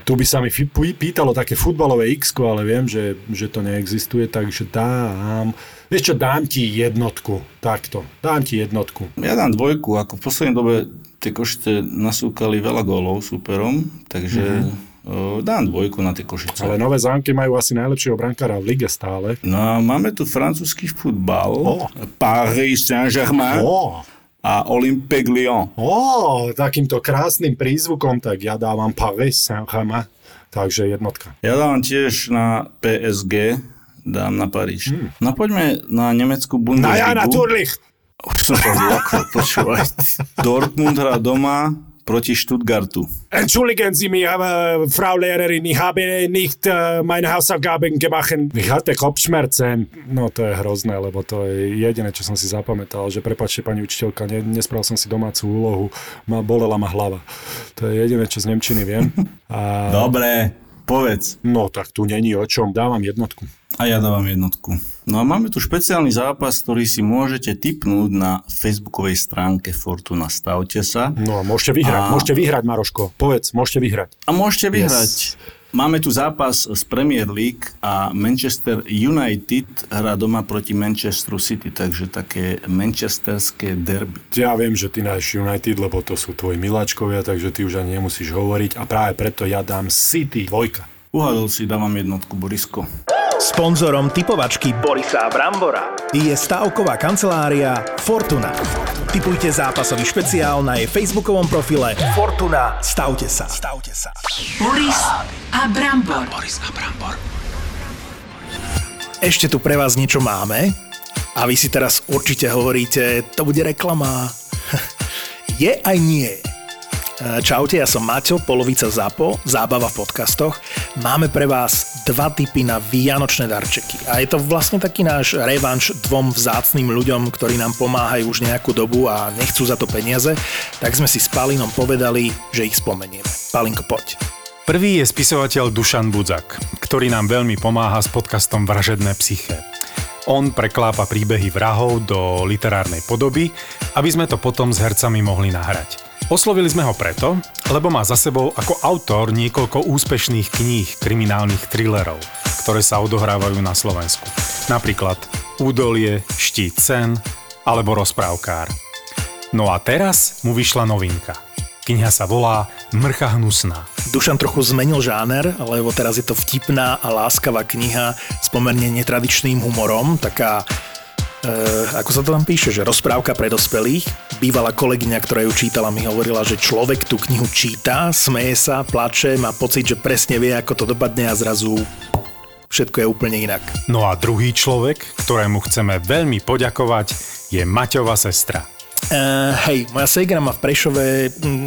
Tu by sa mi pýtalo také futbalové x ale viem, že, že to neexistuje, takže dám... Vieš čo, dám ti jednotku. Takto. Dám ti jednotku. Ja dám dvojku, ako v poslednej dobe tie Košice nasúkali veľa gólov superom, takže mm-hmm. dám dvojku na tie Košice. Ale nové zámky majú asi najlepšieho brankára v lige stále. No a máme tu francúzsky futbal, O. Paris Saint-Germain Ó, a Olympique Lyon. Ó, takýmto krásnym prízvukom, tak ja dávam Paris Saint-Germain. Takže jednotka. Ja dávam tiež na PSG, dám na Paríž. Hmm. No poďme na nemeckú Na Jana Bundesligu. Turlich! Už som to zlakol, počúvaj. Dortmund hrá doma proti Stuttgartu. Entschuldigen Sie mich, aber Frau Lehrerin, ich habe nicht äh, meine Hausaufgaben gemacht. Ich hatte Kopfschmerzen. No to je hrozné, lebo to je jediné, čo som si zapamätal, že prepačte pani učiteľka, ne, nespravil som si domácu úlohu, ma bolela ma hlava. To je jediné, čo z Nemčiny viem. A, Dobre, povedz. no tak tu není o čom, dávam jednotku. A ja dávam jednotku. No a máme tu špeciálny zápas, ktorý si môžete tipnúť na facebookovej stránke Fortuna. Stavte sa. No a môžete vyhrať, A- môžete vyhrať, Maroško. Povedz, môžete vyhrať. A môžete vyhrať. Máme tu zápas z Premier League a Manchester United hrá doma proti Manchesteru City, takže také manchesterské derby. Ja viem, že ty náš United, lebo to sú tvoji miláčkovia, takže ty už ani nemusíš hovoriť a práve preto ja dám City dvojka. Uhadol si, dávam jednotku, Borisko. Sponzorom typovačky Borisa Brambora je stavková kancelária Fortuna. Typujte zápasový špeciál na jej facebookovom profile Fortuna. Stavte sa. Stavte sa. Boris a Brambor. Ešte tu pre vás niečo máme a vy si teraz určite hovoríte, to bude reklama. Je aj nie. E, Čaute, ja som Maťo, polovica ZAPO, zábava v podcastoch. Máme pre vás dva typy na vianočné darčeky. A je to vlastne taký náš revanš dvom vzácným ľuďom, ktorí nám pomáhajú už nejakú dobu a nechcú za to peniaze, tak sme si s Palinom povedali, že ich spomenieme. Palinko, poď. Prvý je spisovateľ Dušan Budzak, ktorý nám veľmi pomáha s podcastom Vražedné psyché. On preklápa príbehy vrahov do literárnej podoby, aby sme to potom s hercami mohli nahrať. Oslovili sme ho preto, lebo má za sebou ako autor niekoľko úspešných kníh kriminálnych thrillerov, ktoré sa odohrávajú na Slovensku. Napríklad Údolie, Štít sen alebo Rozprávkár. No a teraz mu vyšla novinka. Kniha sa volá Mrcha hnusná. Dušan trochu zmenil žáner, lebo teraz je to vtipná a láskavá kniha s pomerne netradičným humorom, taká ako sa to tam píše, že rozprávka pre dospelých. Bývalá kolegyňa, ktorá ju čítala, mi hovorila, že človek tú knihu číta, smeje sa, plače, má pocit, že presne vie, ako to dopadne a zrazu všetko je úplne inak. No a druhý človek, ktorému chceme veľmi poďakovať, je Maťova sestra. Uh, hej, moja segra má v Prešove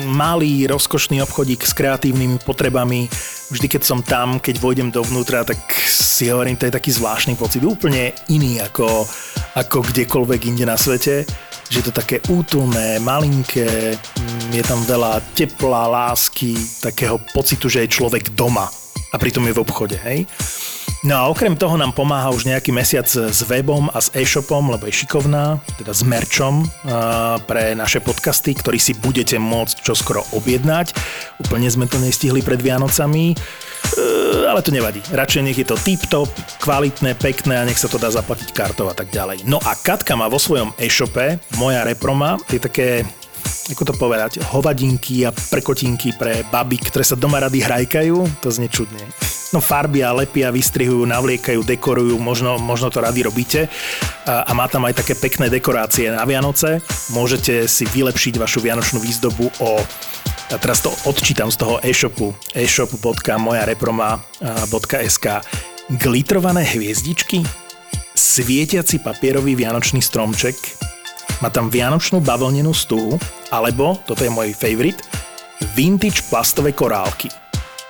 malý, rozkošný obchodík s kreatívnymi potrebami. Vždy, keď som tam, keď vojdem dovnútra, tak si hovorím, to je taký zvláštny pocit, úplne iný ako, ako kdekoľvek inde na svete že je to také útulné, malinké, je tam veľa tepla, lásky, takého pocitu, že je človek doma a pritom je v obchode, hej. No a okrem toho nám pomáha už nejaký mesiac s webom a s e-shopom, lebo je šikovná, teda s merčom pre naše podcasty, ktorý si budete môcť čoskoro objednať. Úplne sme to nestihli pred Vianocami, e, ale to nevadí. Radšej nech je to tip-top, kvalitné, pekné a nech sa to dá zaplatiť kartou a tak ďalej. No a Katka má vo svojom e-shope, moja reproma, je také ako to povedať, hovadinky a prekotinky pre baby, ktoré sa doma rady hrajkajú, to znie čudne. No farbia, lepia, vystrihujú, navliekajú, dekorujú, možno, možno to rady robíte. A, a má tam aj také pekné dekorácie na Vianoce. Môžete si vylepšiť vašu vianočnú výzdobu o a teraz to odčítam z toho e-shopu e-shop.mojareproma.sk Glitrované hviezdičky, svietiaci papierový vianočný stromček, má tam vianočnú bavlnenú stuhu, alebo, toto je môj favorite, vintage plastové korálky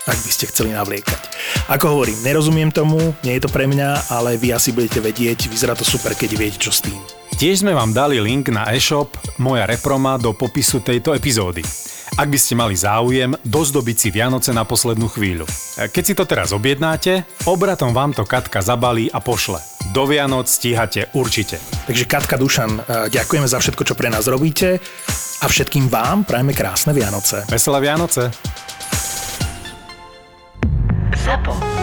ak by ste chceli navliekať. Ako hovorím, nerozumiem tomu, nie je to pre mňa, ale vy asi budete vedieť, vyzerá to super, keď viete, čo s tým. Tiež sme vám dali link na e-shop Moja Reproma do popisu tejto epizódy. Ak by ste mali záujem, dozdobiť si Vianoce na poslednú chvíľu. Keď si to teraz objednáte, obratom vám to Katka zabalí a pošle. Do Vianoc stíhate určite. Takže Katka Dušan, e, ďakujeme za všetko, čo pre nás robíte a všetkým vám prajeme krásne Vianoce. Veselé Vianoce. ZAPO.